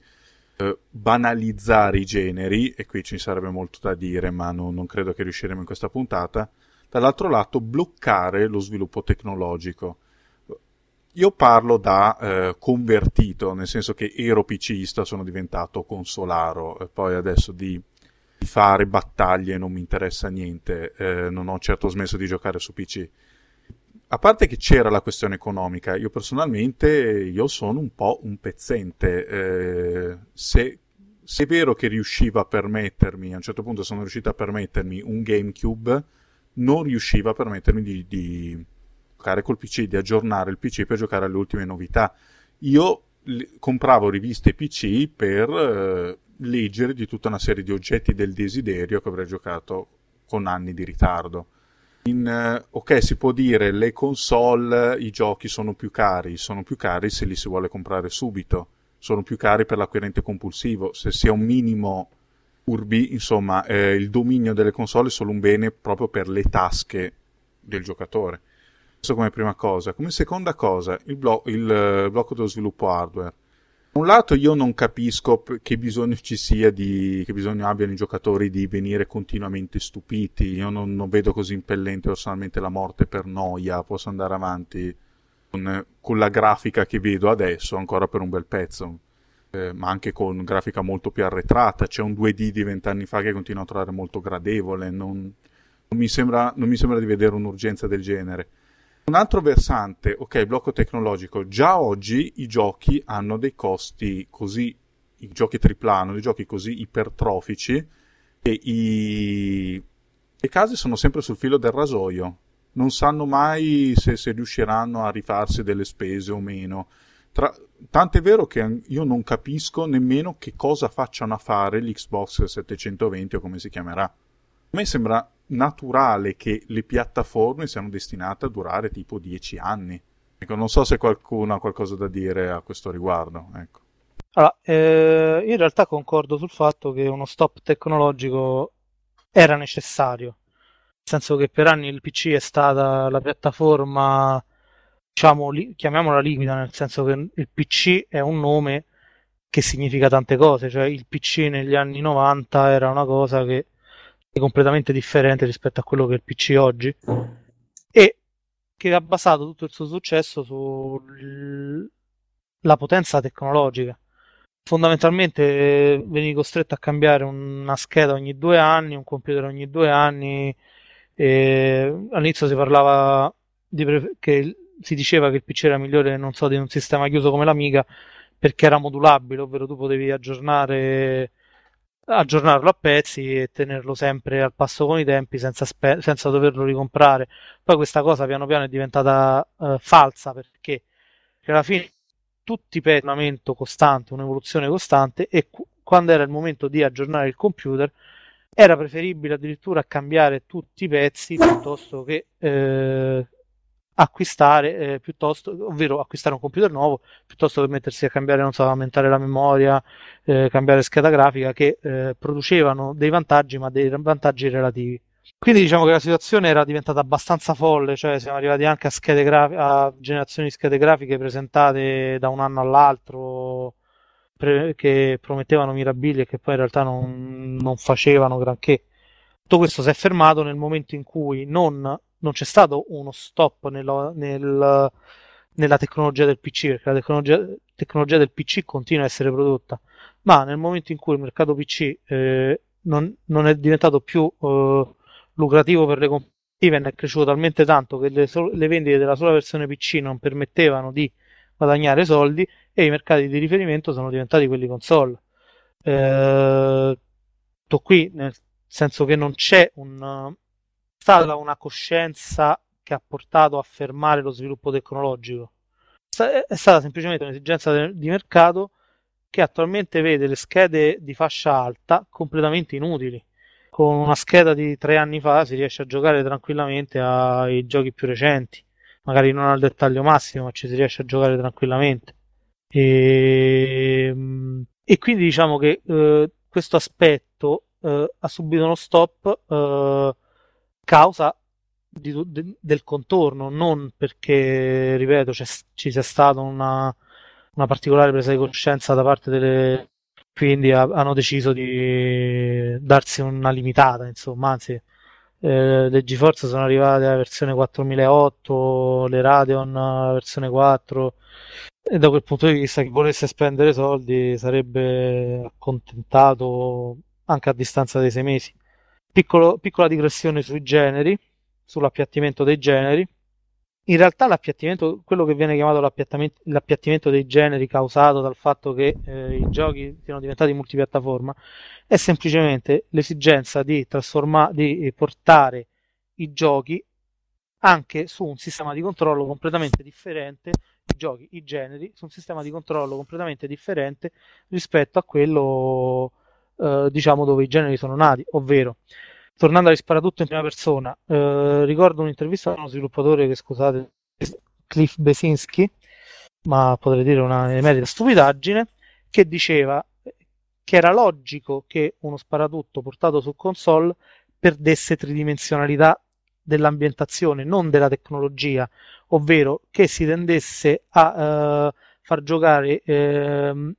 [SPEAKER 1] eh, banalizzare i generi, e qui ci sarebbe molto da dire, ma non, non credo che riusciremo in questa puntata, dall'altro lato bloccare lo sviluppo tecnologico. Io parlo da eh, convertito, nel senso che ero PCista, sono diventato consolaro, e poi adesso di, fare battaglie non mi interessa niente, eh, non ho certo smesso di giocare su PC. A parte che c'era la questione economica, io personalmente io sono un po' un pezzente. Eh, se, se, è vero che riusciva a permettermi, a un certo punto sono riuscito a permettermi un GameCube, non riusciva a permettermi di, di giocare col PC, di aggiornare il PC per giocare alle ultime novità. Io compravo riviste PC per eh, leggere di tutta una serie di oggetti del desiderio che avrei giocato con anni di ritardo. In, uh, ok, si può dire le console, i giochi sono più cari, sono più cari se li si vuole comprare subito, sono più cari per l'acquirente compulsivo, se si ha un minimo urbi, insomma, eh, il dominio delle console è solo un bene proprio per le tasche del giocatore. Questo come prima cosa. Come seconda cosa, il, blo- il uh, blocco dello sviluppo hardware da un lato io non capisco che bisogno ci sia di, che bisogno abbiano i giocatori di venire continuamente stupiti. Io non, non vedo così impellente personalmente la morte per noia. Posso andare avanti con, con la grafica che vedo adesso ancora per un bel pezzo. Eh, ma anche con grafica molto più arretrata. C'è un 2D di vent'anni fa che continua a trovare molto gradevole. Non, non, mi sembra, non mi sembra di vedere un'urgenza del genere. Un altro versante, ok, blocco tecnologico, già oggi i giochi hanno dei costi così, i giochi hanno dei giochi così ipertrofici che i... le case sono sempre sul filo del rasoio, non sanno mai se, se riusciranno a rifarsi delle spese o meno. Tra... Tant'è vero che io non capisco nemmeno che cosa facciano a fare l'Xbox 720 o come si chiamerà. A me sembra naturale che le piattaforme siano destinate a durare tipo 10 anni. Ecco, non so se qualcuno ha qualcosa da dire a questo riguardo. Ecco.
[SPEAKER 2] Allora, eh, in realtà concordo sul fatto che uno stop tecnologico era necessario, nel senso che per anni il PC è stata la piattaforma, diciamo, li, chiamiamola liquida, nel senso che il PC è un nome che significa tante cose, cioè il PC negli anni 90 era una cosa che completamente differente rispetto a quello che è il PC oggi e che ha basato tutto il suo successo sulla potenza tecnologica. Fondamentalmente eh, venivi costretto a cambiare una scheda ogni due anni, un computer ogni due anni. all'inizio si parlava di pre- che si diceva che il PC era migliore, non so, di un sistema chiuso come l'Amiga perché era modulabile, ovvero tu potevi aggiornare aggiornarlo a pezzi e tenerlo sempre al passo con i tempi senza, spe- senza doverlo ricomprare. Poi questa cosa piano piano è diventata uh, falsa perché, perché alla fine tutti i pezzi un costante, un'evoluzione costante e cu- quando era il momento di aggiornare il computer era preferibile addirittura cambiare tutti i pezzi piuttosto che eh, acquistare eh, piuttosto, ovvero acquistare un computer nuovo piuttosto che mettersi a cambiare, non so, aumentare la memoria, eh, cambiare scheda grafica che eh, producevano dei vantaggi ma dei vantaggi relativi. Quindi diciamo che la situazione era diventata abbastanza folle, cioè siamo arrivati anche a, schede graf- a generazioni di schede grafiche presentate da un anno all'altro pre- che promettevano mirabili e che poi in realtà non, non facevano granché. Tutto questo si è fermato nel momento in cui non non c'è stato uno stop nella, nel, nella tecnologia del PC, perché la tecnologia, tecnologia, del PC continua a essere prodotta, ma nel momento in cui il mercato PC eh, non, non, è diventato più eh, lucrativo per le compagnie, è cresciuto talmente tanto che le, le, vendite della sola versione PC non permettevano di guadagnare soldi e i mercati di riferimento sono diventati quelli console. Eh, qui, nel senso che non c'è un, stata una coscienza che ha portato a fermare lo sviluppo tecnologico. È stata semplicemente un'esigenza di mercato che attualmente vede le schede di fascia alta completamente inutili. Con una scheda di tre anni fa si riesce a giocare tranquillamente ai giochi più recenti, magari non al dettaglio massimo, ma ci si riesce a giocare tranquillamente. E, e quindi diciamo che eh, questo aspetto eh, ha subito uno stop eh, causa di, de, del contorno, non perché, ripeto, ci sia stata una, una, particolare presa di coscienza da parte delle... quindi ha, hanno deciso di darsi una limitata, insomma, anzi, eh, le GeForce sono arrivate alla versione 4008, le Radeon alla versione 4 e da quel punto di vista chi volesse spendere soldi sarebbe accontentato anche a distanza dei sei mesi. Piccolo, piccola digressione sui generi, sull'appiattimento dei generi. In realtà l'appiattimento, quello che viene chiamato l'appiattimento, l'appiattimento dei generi causato dal fatto che eh, i giochi siano diventati multipiattaforma è semplicemente l'esigenza di, trasforma- di portare i giochi anche su un sistema di controllo completamente differente, i giochi, i generi, su un sistema di controllo completamente differente rispetto a quello eh, diciamo dove i generi sono nati, ovvero tornando a risparare tutto in prima persona, eh, ricordo un'intervista a uno sviluppatore che scusate, Cliff Besinski, ma potrei dire una emerita stupidaggine, che diceva che era logico che uno sparatutto portato su console perdesse tridimensionalità dell'ambientazione, non della tecnologia, ovvero che si tendesse a uh, far giocare, uh,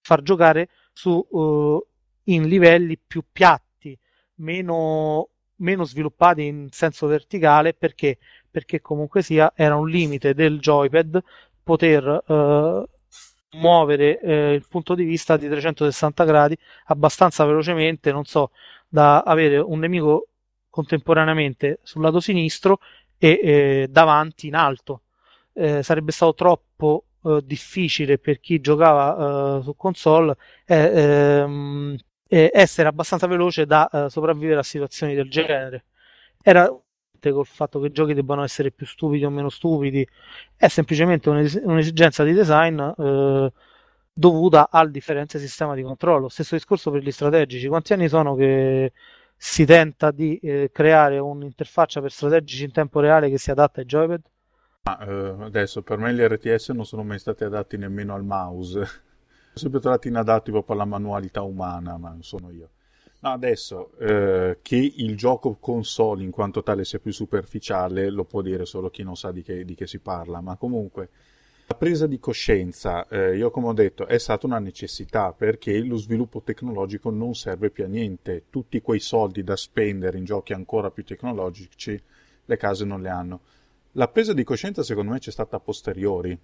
[SPEAKER 2] far giocare su uh, in livelli più piatti, meno, meno sviluppati in senso verticale, perché? Perché comunque sia era un limite del joypad poter eh, muovere eh, il punto di vista di 360 gradi abbastanza velocemente, non so, da avere un nemico contemporaneamente sul lato sinistro e eh, davanti in alto. Eh, sarebbe stato troppo eh, difficile per chi giocava eh, su console ehm, eh, essere abbastanza veloce da eh, sopravvivere a situazioni del genere. Era col fatto che i giochi debbano essere più stupidi o meno stupidi, è semplicemente un'es- un'esigenza di design eh, dovuta al differente sistema di controllo. Stesso discorso per gli strategici. Quanti anni sono che si tenta di eh, creare un'interfaccia per strategici in tempo reale che si adatta ai joypad?
[SPEAKER 1] Ah, eh, adesso per me gli RTS non sono mai stati adatti nemmeno al mouse sempre trovati inadatti proprio alla manualità umana, ma non sono io. No, adesso eh, che il gioco console in quanto tale sia più superficiale lo può dire solo chi non sa di che, di che si parla, ma comunque la presa di coscienza, eh, io come ho detto, è stata una necessità perché lo sviluppo tecnologico non serve più a niente. Tutti quei soldi da spendere in giochi ancora più tecnologici, le case non le hanno. La presa di coscienza secondo me c'è stata a posteriori,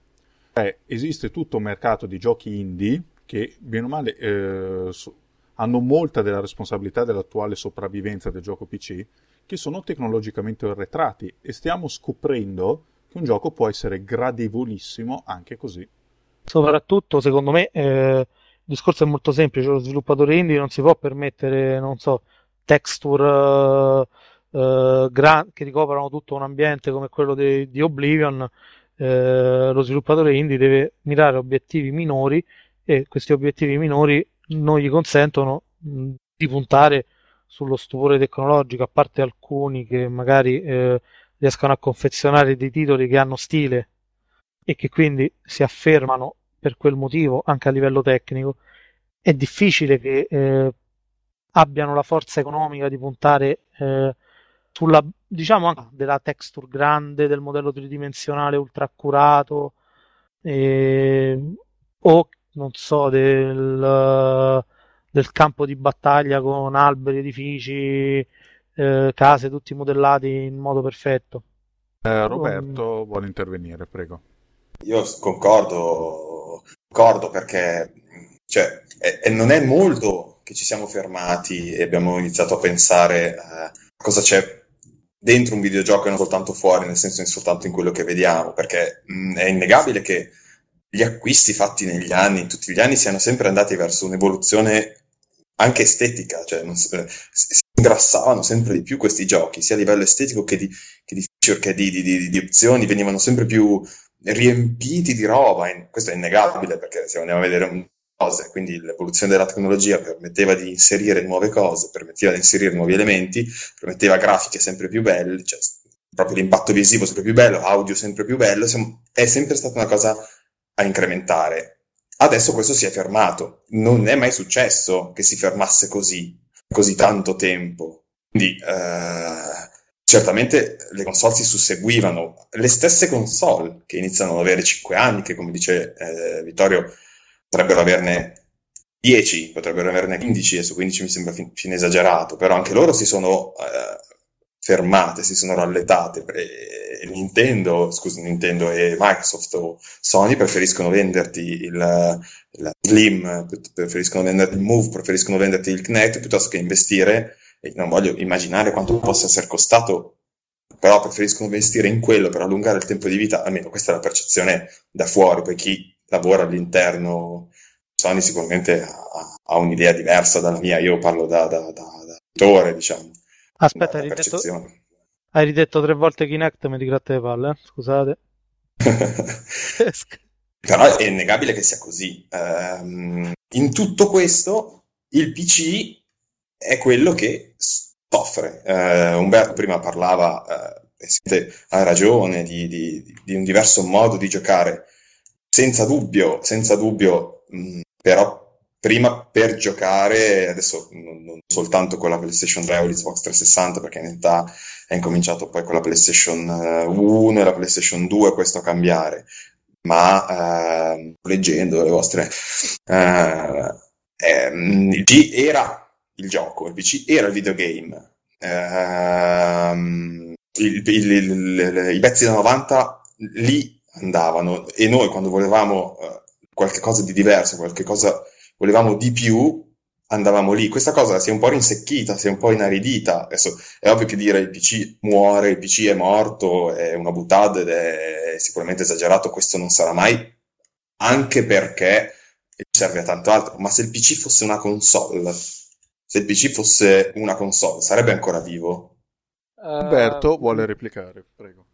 [SPEAKER 1] eh, esiste tutto un mercato di giochi indie che, bene o male, eh, so, hanno molta della responsabilità dell'attuale sopravvivenza del gioco PC, che sono tecnologicamente arretrati e stiamo scoprendo che un gioco può essere gradevolissimo anche così.
[SPEAKER 2] Soprattutto, secondo me, eh, il discorso è molto semplice, lo sviluppatore indie non si può permettere, non so, texture eh, gran- che ricoprano tutto un ambiente come quello di Oblivion eh, lo sviluppatore indie deve mirare obiettivi minori e questi obiettivi minori non gli consentono mh, di puntare sullo stupore tecnologico, a parte alcuni che magari eh, riescono a confezionare dei titoli che hanno stile e che quindi si affermano per quel motivo anche a livello tecnico, è difficile che eh, abbiano la forza economica di puntare eh, sulla diciamo anche della texture grande del modello tridimensionale ultra accurato eh, o non so del, del, campo di battaglia con alberi, edifici, eh, case tutti modellati in modo perfetto.
[SPEAKER 1] Eh, Roberto um, vuole intervenire, prego.
[SPEAKER 3] Io concordo, concordo perché cioè, è, è, non è molto che ci siamo fermati e abbiamo iniziato a pensare eh, cosa c'è dentro un videogioco e non soltanto fuori, nel senso soltanto in quello che vediamo, perché mh, è innegabile che gli acquisti fatti negli anni, in tutti gli anni, siano sempre andati verso un'evoluzione anche estetica, cioè non, si ingrassavano sempre di più questi giochi, sia a livello estetico che di, che di feature, che di, di, di, opzioni, venivano sempre più riempiti di roba, questo è innegabile perché se andiamo a vedere un cose, quindi l'evoluzione della tecnologia permetteva di inserire nuove cose, permetteva di inserire nuovi elementi, permetteva grafiche sempre più belle, cioè proprio l'impatto visivo sempre più bello, audio sempre più bello, è sempre stata una cosa a incrementare. Adesso questo si è fermato, non è mai successo che si fermasse così, così tanto tempo. Quindi eh, certamente le console si susseguivano, le stesse console che iniziano ad avere 5 anni, che come dice eh, Vittorio potrebbero averne 10, potrebbero averne 15, e su 15 mi sembra fin, fin esagerato, però anche loro si sono eh, fermate, si sono ralletate. E Nintendo, scusa, Nintendo e Microsoft o Sony preferiscono venderti il, il Slim, preferiscono venderti il Move, preferiscono venderti il Kinect piuttosto che investire, e non voglio immaginare quanto possa essere costato, però preferiscono investire in quello per allungare il tempo di vita, almeno questa è la percezione da fuori, poi chi lavora all'interno Sony sicuramente ha, ha un'idea diversa dalla mia, io parlo da, da, da, da autore, diciamo.
[SPEAKER 2] Aspetta, hai ridetto, hai ridetto, tre volte Kinect, mi rigratte le palle, eh? scusate.
[SPEAKER 3] Però è innegabile che sia così. Um, in tutto questo, il PC è quello che soffre. Uh, Umberto prima parlava, uh, e ha ragione, di, di, di, un diverso modo di giocare. Senza dubbio, senza dubbio, mh, però prima per giocare, adesso non, soltanto con la PlayStation 3 o l'Xbox 360, perché in realtà è incominciato poi con la PlayStation 1 eh, e la PlayStation 2 questo a cambiare, ma eh, leggendo le vostre... Eh, ehm, il PC era il gioco, il PC era il videogame. Ehm, il, il, il, I pezzi da 90 lì andavano e noi quando volevamo uh, qualche cosa di diverso, qualche cosa volevamo di più, andavamo lì. Questa cosa si è un po' rinsecchita, si è un po' inaridita. Adesso è ovvio che dire il PC muore, il PC è morto, è una buttata ed è sicuramente esagerato, questo non sarà mai, anche perché serve a tanto altro. Ma se il PC fosse una console, se il PC fosse una console, sarebbe ancora vivo?
[SPEAKER 1] Umberto uh, vuole replicare, prego.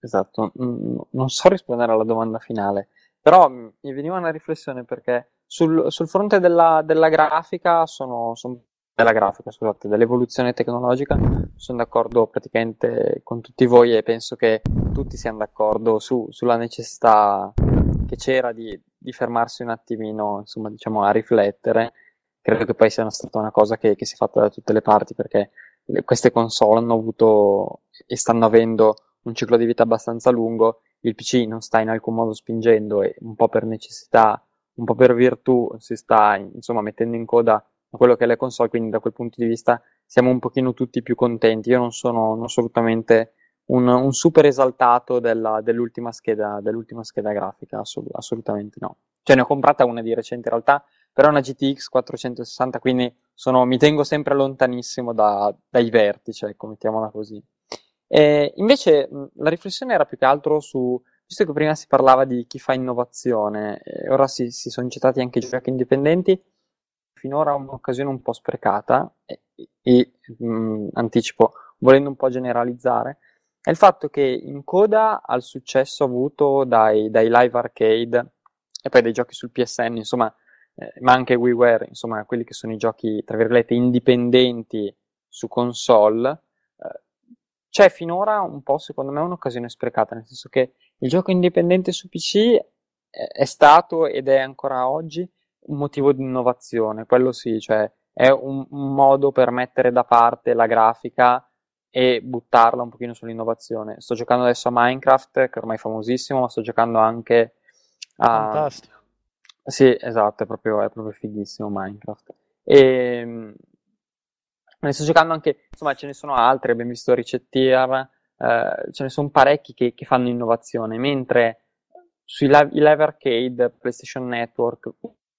[SPEAKER 4] Esatto, non so rispondere alla domanda finale, però mi veniva una riflessione perché sul, sul fronte della, della grafica sono, sono della grafica, scusate, dell'evoluzione tecnologica, sono d'accordo praticamente con tutti voi e penso che tutti siano d'accordo su, sulla necessità che c'era di, di, fermarsi un attimino, insomma, diciamo, a riflettere. Credo che poi sia stata una cosa che, che si è fatta da tutte le parti perché queste console hanno avuto e stanno avendo un ciclo di vita abbastanza lungo. Il PC non sta in alcun modo spingendo e un po' per necessità un po' per virtù si sta insomma mettendo in coda a quello che è le console, quindi da quel punto di vista siamo un pochino tutti più contenti. Io non sono assolutamente un, un super esaltato della, dell'ultima, scheda, dell'ultima scheda grafica, assolut- assolutamente no. Cioè ne ho comprata una di recente in realtà, però è una GTX 460, quindi sono, mi tengo sempre lontanissimo da, dai vertici, ecco, mettiamola così. E invece la riflessione era più che altro su visto che prima si parlava di chi fa innovazione, ora si, si sono citati anche i giochi indipendenti, finora un'occasione un po' sprecata, e, e mh, anticipo, volendo un po' generalizzare, è il fatto che in coda al successo avuto dai, dai live arcade e poi dai giochi sul PSN, insomma, eh, ma anche WiiWare, insomma, quelli che sono i giochi, tra virgolette, indipendenti su console, c'è finora un po', secondo me, un'occasione sprecata, nel senso che il gioco indipendente su PC è stato ed è ancora oggi un motivo di innovazione, quello sì, cioè è un, un modo per mettere da parte la grafica e buttarla un pochino sull'innovazione. Sto giocando adesso a Minecraft, che ormai è famosissimo, ma sto giocando anche a...
[SPEAKER 2] Fantastico.
[SPEAKER 4] Sì, esatto, è proprio, è proprio fighissimo Minecraft. E ne sto giocando anche, insomma, ce ne sono altri, abbiamo visto Ricettier, eh, ce ne sono parecchi che, che, fanno innovazione, mentre sui live, live arcade, PlayStation Network,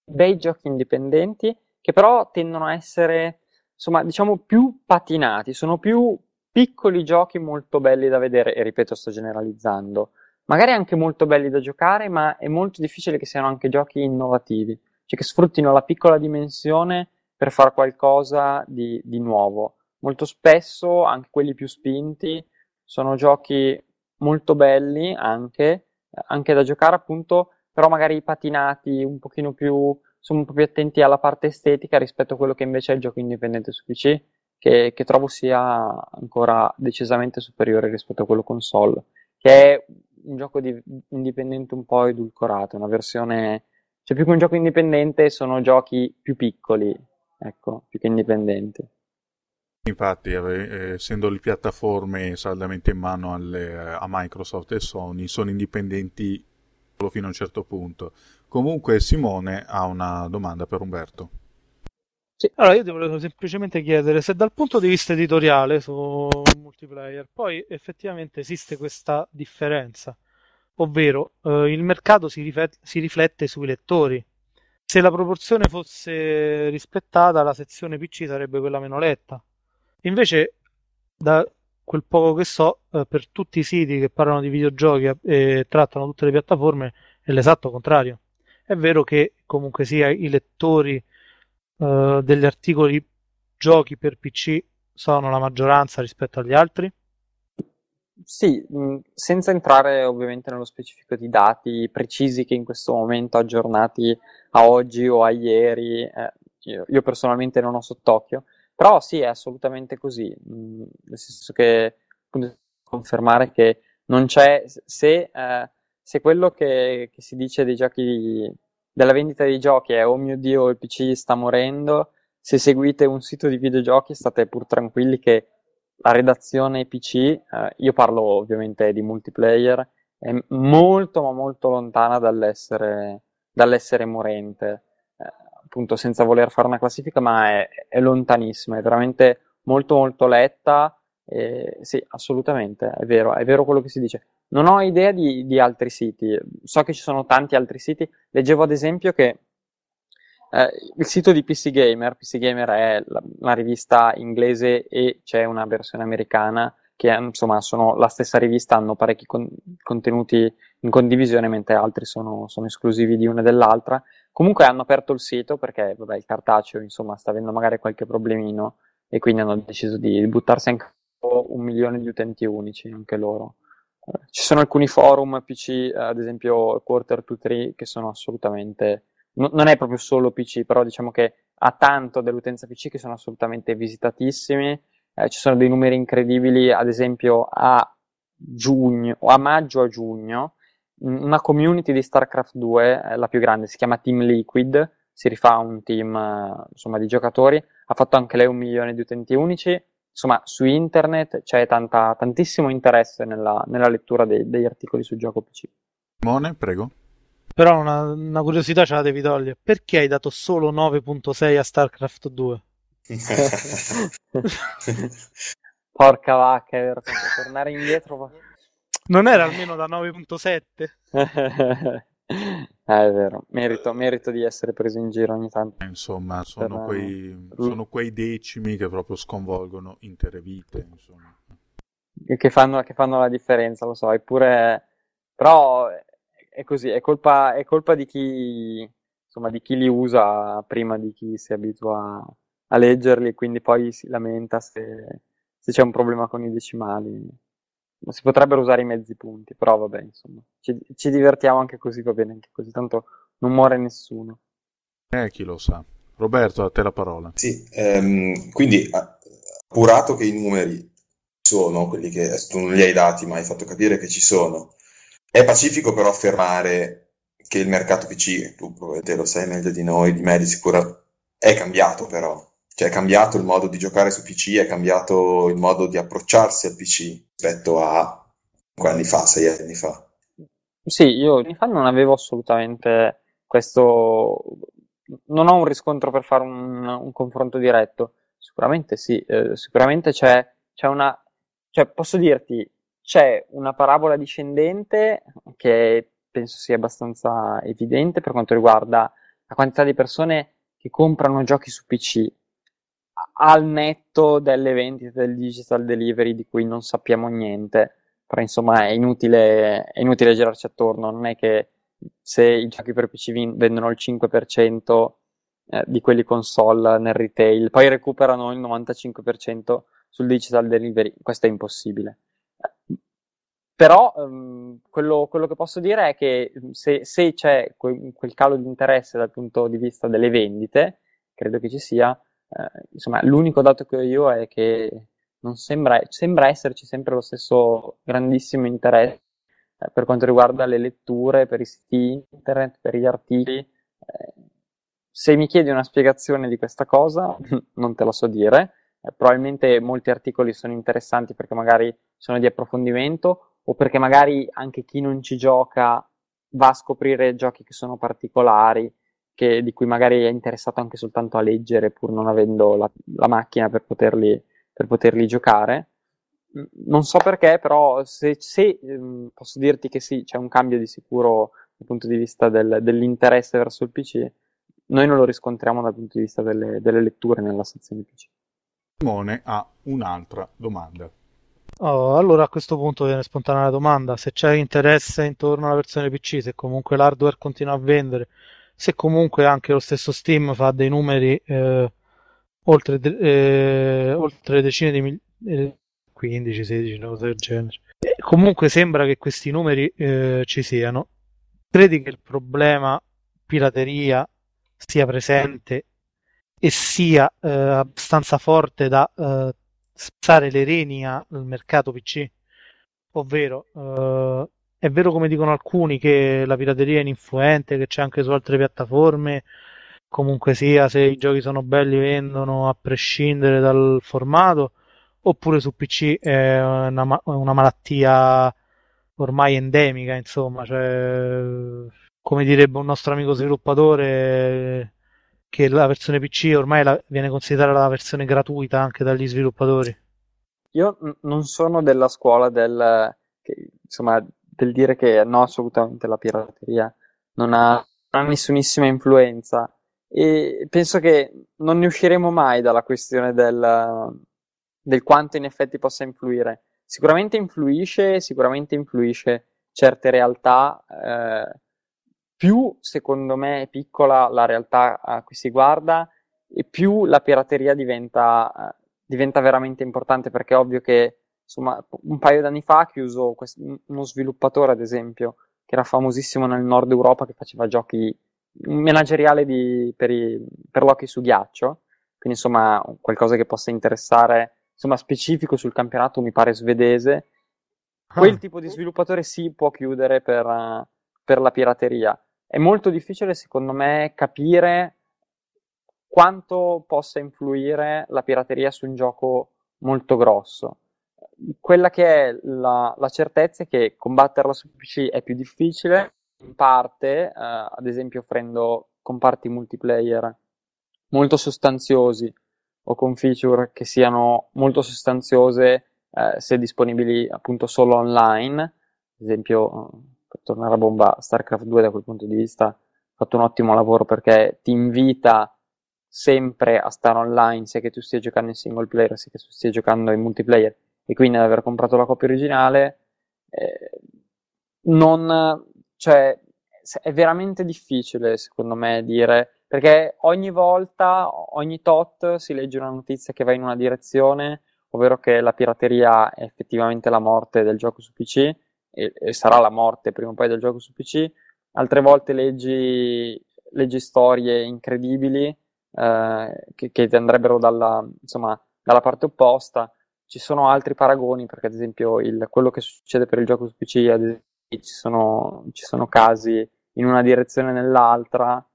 [SPEAKER 4] bei giochi indipendenti che però tendono a essere, insomma, diciamo più patinati, sono più piccoli giochi molto belli da vedere, e ripeto, sto generalizzando, magari anche molto belli da giocare, ma è molto difficile che siano anche giochi innovativi, cioè che sfruttino la piccola dimensione per fare qualcosa di, di nuovo. Molto spesso anche quelli più spinti sono giochi molto belli anche, anche da giocare appunto, però magari patinati un pochino più sono un po' più attenti alla parte estetica rispetto a quello che invece è il gioco indipendente su PC, che, che trovo sia ancora decisamente superiore rispetto a quello console, che è un gioco di, indipendente un po' edulcorato, una versione, cioè più che un gioco indipendente sono giochi più piccoli, ecco, più che indipendenti.
[SPEAKER 1] Infatti, eh, essendo le piattaforme saldamente in mano alle, a Microsoft e Sony, sono indipendenti solo fino a un certo punto. Comunque Simone ha una domanda per Umberto.
[SPEAKER 2] Sì, allora io ti volevo semplicemente chiedere se dal punto di vista editoriale su multiplayer poi effettivamente esiste questa differenza, ovvero eh, il mercato si, riflette, si riflette sui lettori. Se la proporzione fosse rispettata, la sezione PC sarebbe quella meno letta. Invece, da quel poco che so, eh, per tutti i siti che parlano di videogiochi e eh, trattano tutte le piattaforme, è l'esatto contrario. È vero che comunque sia i lettori eh, degli articoli giochi per PC sono la maggioranza rispetto agli altri?
[SPEAKER 4] Sì, senza entrare ovviamente nello specifico di dati precisi che in questo momento aggiornati a oggi o a ieri, eh, io, io, personalmente non ho sott'occhio, però sì, è assolutamente così, mm, nel senso che appunto confermare che non c'è, se, eh, se quello che, che, si dice dei giochi, della vendita dei giochi è oh mio dio il PC sta morendo, se seguite un sito di videogiochi state pur tranquilli che la redazione PC, eh, io parlo ovviamente di multiplayer, è molto ma molto lontana dall'essere, dall'essere morente appunto senza voler fare una classifica, ma è, è lontanissima, è veramente molto molto letta. E, sì, assolutamente, è vero, è vero quello che si dice. Non ho idea di, di altri siti, so che ci sono tanti altri siti. Leggevo ad esempio che eh, il sito di PC Gamer, PC Gamer è la, una rivista inglese e c'è una versione americana che insomma sono la stessa rivista, hanno parecchi con- contenuti in condivisione, mentre altri sono, sono esclusivi di una e dell'altra. Comunque hanno aperto il sito perché vabbè, il cartaceo insomma, sta avendo magari qualche problemino e quindi hanno deciso di buttarsi campo un milione di utenti unici, anche loro. Eh, ci sono alcuni forum PC, ad esempio Quarter 2 3, che sono assolutamente. No, non è proprio solo PC, però diciamo che ha tanto dell'utenza PC che sono assolutamente visitatissimi. Eh, ci sono dei numeri incredibili, ad esempio a giugno, o a maggio a giugno, una community di StarCraft 2, eh, la più grande, si chiama Team Liquid, si rifà a un team eh, insomma, di giocatori, ha fatto anche lei un milione di utenti unici, insomma su internet c'è tanta, tantissimo interesse nella, nella lettura dei, degli articoli sul gioco PC.
[SPEAKER 1] Simone, prego.
[SPEAKER 2] Però una, una, curiosità ce la devi togliere, perché hai dato solo 9.6 a StarCraft 2?
[SPEAKER 4] Porca vacca, è vero, tornare indietro
[SPEAKER 2] non era almeno da 9.7?
[SPEAKER 4] eh, è vero, merito, merito, di essere preso in giro ogni tanto.
[SPEAKER 1] Eh, insomma, sono, per... quei, sono quei, decimi che proprio sconvolgono intere vite. Insomma.
[SPEAKER 4] Che, fanno, che fanno la differenza, lo so, eppure... Però è così, è colpa, è colpa di, chi, insomma, di chi li usa prima di chi si abitua a leggerli e quindi poi si lamenta se, se c'è un problema con i decimali si potrebbero usare i mezzi punti, però vabbè, insomma, ci, ci, divertiamo anche così, va bene anche così, tanto non muore nessuno.
[SPEAKER 1] Eh, chi lo sa. Roberto, a te la parola.
[SPEAKER 3] Sì, ehm, quindi appurato che i numeri sono quelli che tu non li hai dati, ma hai fatto capire che ci sono, è pacifico però affermare che il mercato PC, tu probabilmente lo sai meglio di noi, di me di sicuro, è cambiato però. Cioè è cambiato il modo di giocare su PC, è cambiato il modo di approcciarsi al PC rispetto a 5 anni fa, 6 anni fa.
[SPEAKER 4] Sì, io anni fa non avevo assolutamente questo... Non ho un riscontro per fare un, un confronto diretto. Sicuramente sì, eh, sicuramente c'è, c'è una... Cioè, posso dirti, c'è una parabola discendente che penso sia abbastanza evidente per quanto riguarda la quantità di persone che comprano giochi su PC al netto delle vendite del digital delivery di cui non sappiamo niente, però insomma è inutile, è inutile girarci attorno, non è che se i giochi per PC vendono il 5% eh, di quelli console nel retail, poi recuperano il 95% sul digital delivery, questo è impossibile. Però um, quello, quello, che posso dire è che se, se c'è quel, quel, calo di interesse dal punto di vista delle vendite, credo che ci sia, eh, insomma, l'unico dato che ho io è che non sembra, sembra esserci sempre lo stesso grandissimo interesse eh, per quanto riguarda le letture, per i siti internet, per gli articoli. Eh, se mi chiedi una spiegazione di questa cosa, non te la so dire. Eh, probabilmente molti articoli sono interessanti perché magari sono di approfondimento o perché magari anche chi non ci gioca va a scoprire giochi che sono particolari, che, di cui magari è interessato anche soltanto a leggere pur non avendo la, la macchina per poterli, per poterli giocare non so perché, però se, se ehm, posso dirti che sì, c'è un cambio di sicuro dal punto di vista del, dell'interesse verso il PC, noi non lo riscontriamo dal punto di vista delle, delle letture nella sezione PC.
[SPEAKER 1] Simone ha un'altra domanda.
[SPEAKER 2] Oh, allora a questo punto viene spontanea la domanda, se c'è interesse intorno alla versione PC, se comunque l'hardware continua a vendere, se comunque anche lo stesso Steam fa dei numeri eh, oltre, eh, oltre decine di milioni 15, 16, una cosa del genere. E comunque sembra che questi numeri eh, ci siano. Credi che il problema pirateria sia presente e sia eh, abbastanza forte da spezzare le reni al mercato PC? Ovvero, eh, è vero come dicono alcuni che la pirateria è ininfluente, che c'è anche su altre piattaforme, comunque sia, se i giochi sono belli vendono a prescindere dal formato, oppure su PC è una, una malattia ormai endemica, insomma, cioè, come direbbe un nostro amico sviluppatore, che la versione PC ormai la, viene considerata la versione gratuita anche dagli sviluppatori.
[SPEAKER 4] Io n- non sono della scuola del, che, insomma, del dire che no, assolutamente la pirateria non ha, non ha nessunissima influenza e penso che non ne usciremo mai dalla questione del, del quanto in effetti possa influire. Sicuramente influisce, sicuramente influisce certe realtà. Eh, più secondo me è piccola la realtà a cui si guarda e più la pirateria diventa, eh, diventa veramente importante perché è ovvio che insomma un paio d'anni fa ha chiuso uno sviluppatore ad esempio che era famosissimo nel nord Europa che faceva giochi manageriale di, per, i, per l'hockey su ghiaccio quindi insomma qualcosa che possa interessare insomma, specifico sul campionato, mi pare svedese, quel ah. tipo di sviluppatore si può chiudere per, per la pirateria. È molto difficile, secondo me, capire quanto possa influire la pirateria su un gioco molto grosso. Quella che è la, la certezza è che combatterla su PC è più difficile, in parte, uh, ad esempio, offrendo comparti multiplayer molto sostanziosi o con feature che siano molto sostanziose eh, se disponibili appunto solo online. Ad esempio, per tornare a bomba, StarCraft 2 da quel punto di vista ha fatto un ottimo lavoro perché ti invita sempre a stare online, sia che tu stia giocando in single player, sia che tu stia giocando in multiplayer, e quindi ad aver comprato la copia originale, eh, non, cioè, è veramente difficile, secondo me, dire perché ogni volta, ogni tot si legge una notizia che va in una direzione, ovvero che la pirateria è effettivamente la morte del gioco su PC e, e sarà la morte prima o poi del gioco su PC. Altre volte leggi, leggi storie incredibili eh, che, che, andrebbero dalla, insomma, dalla parte opposta. Ci sono altri paragoni, perché ad esempio il, quello che succede per il gioco su PC, esempio, ci sono, ci sono casi in una direzione o nell'altra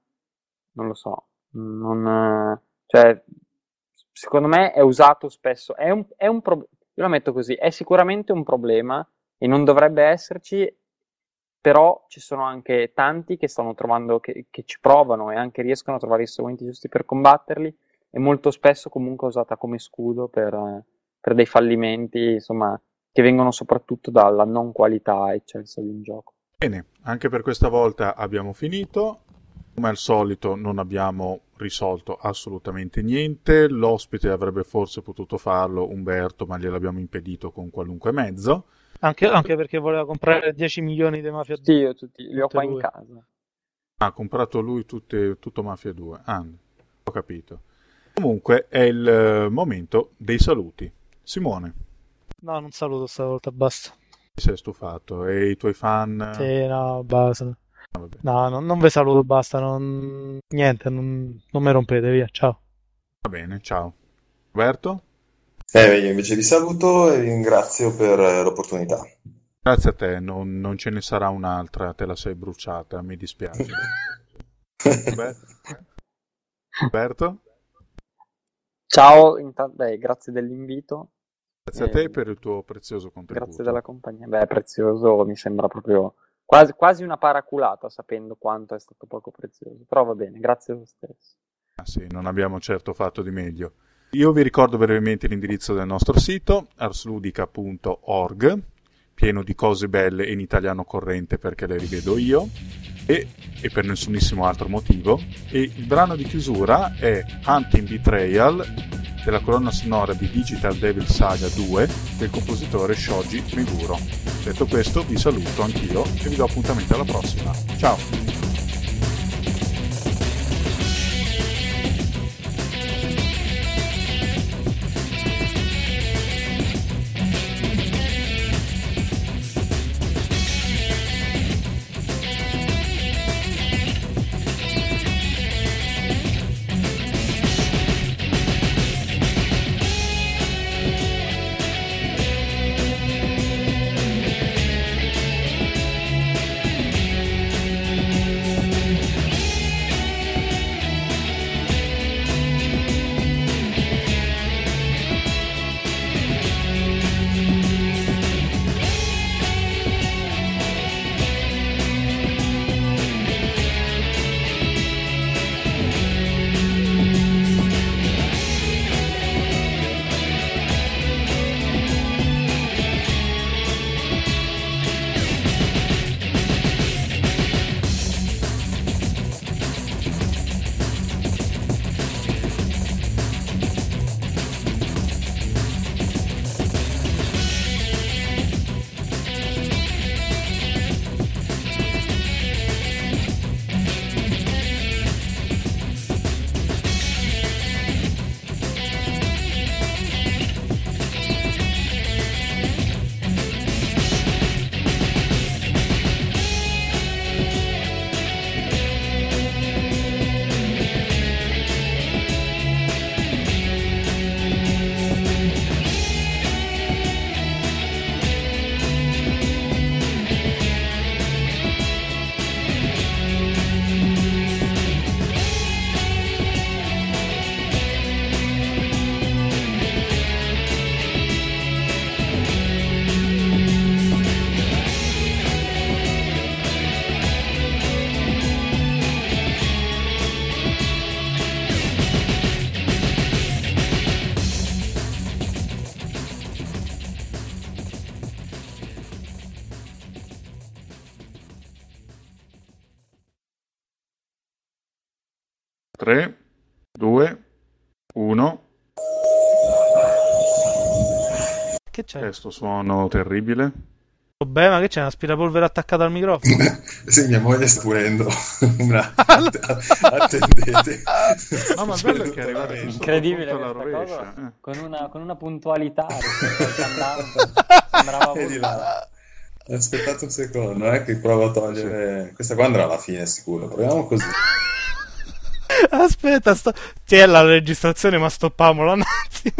[SPEAKER 4] non lo so, non, cioè, secondo me è usato spesso, è un, è un pro- io la metto così, è sicuramente un problema e non dovrebbe esserci, però ci sono anche tanti che stanno trovando, che, che ci provano e anche riescono a trovare i strumenti giusti per combatterli e molto spesso comunque usata come scudo per, per dei fallimenti, insomma, che vengono soprattutto dalla non qualità eccelsa di un gioco.
[SPEAKER 1] Bene, anche per questa volta abbiamo finito. Come al solito non abbiamo risolto assolutamente niente, l'ospite avrebbe forse potuto farlo, Umberto, ma gliel'abbiamo impedito con qualunque mezzo.
[SPEAKER 2] Anche, anche perché voleva comprare 10 milioni di Mafia 2.
[SPEAKER 4] Sì, io tutti, li ho qua in casa.
[SPEAKER 1] Ha comprato lui tutte, tutto Mafia 2. Ah, ho capito. Comunque è il eh, momento dei saluti. Simone.
[SPEAKER 2] No, non saluto stavolta, basta.
[SPEAKER 1] Ti sei stufato e i tuoi fan?
[SPEAKER 2] Sì, no, basta.
[SPEAKER 1] Ah, vabbè.
[SPEAKER 2] No, no, non vi saluto, basta. Non... Niente, non, non mi rompete, via. Ciao.
[SPEAKER 1] Va bene, ciao. Roberto?
[SPEAKER 3] Eh, io invece vi saluto e vi ringrazio per eh, l'opportunità.
[SPEAKER 1] Grazie a te, non, non ce ne sarà un'altra, te la sei bruciata, mi dispiace. Roberto? Roberto?
[SPEAKER 4] Ciao, intanto, beh, grazie dell'invito.
[SPEAKER 1] Grazie a te per il tuo prezioso contributo.
[SPEAKER 4] Grazie della compagnia. Beh, prezioso mi sembra proprio quasi, quasi una paraculata sapendo quanto è stato poco prezioso. Però va bene, grazie lo stesso.
[SPEAKER 1] Ah, sì, non abbiamo certo fatto di meglio. Io vi ricordo brevemente l'indirizzo del nostro sito, arsludica.org, pieno di cose belle in italiano corrente perché le rivedo io e, e per nessunissimo altro motivo. E il brano di chiusura è Hunting Betrayal della colonna sonora di Digital Devil Saga 2 del compositore Shoji Meguro. Detto questo, vi saluto anch'io e vi do appuntamento alla prossima. Ciao!
[SPEAKER 2] C'è?
[SPEAKER 1] Questo suono terribile.
[SPEAKER 2] Vabbè, ma che c'è? Un aspirapolvere attaccato al microfono?
[SPEAKER 3] sì, mia moglie sta pulendo. Una... Attendete.
[SPEAKER 1] No, ma bello è che è arrivato
[SPEAKER 4] incredibile
[SPEAKER 1] la
[SPEAKER 4] rovescia.
[SPEAKER 1] Eh.
[SPEAKER 4] Con, una, con una puntualità sembrava
[SPEAKER 3] Aspettate un secondo, eh, che provo a togliere. Questa qua andrà alla fine, sicuro. Proviamo così.
[SPEAKER 2] Aspetta, sto... c'è la registrazione, ma stoppiamola un attimo.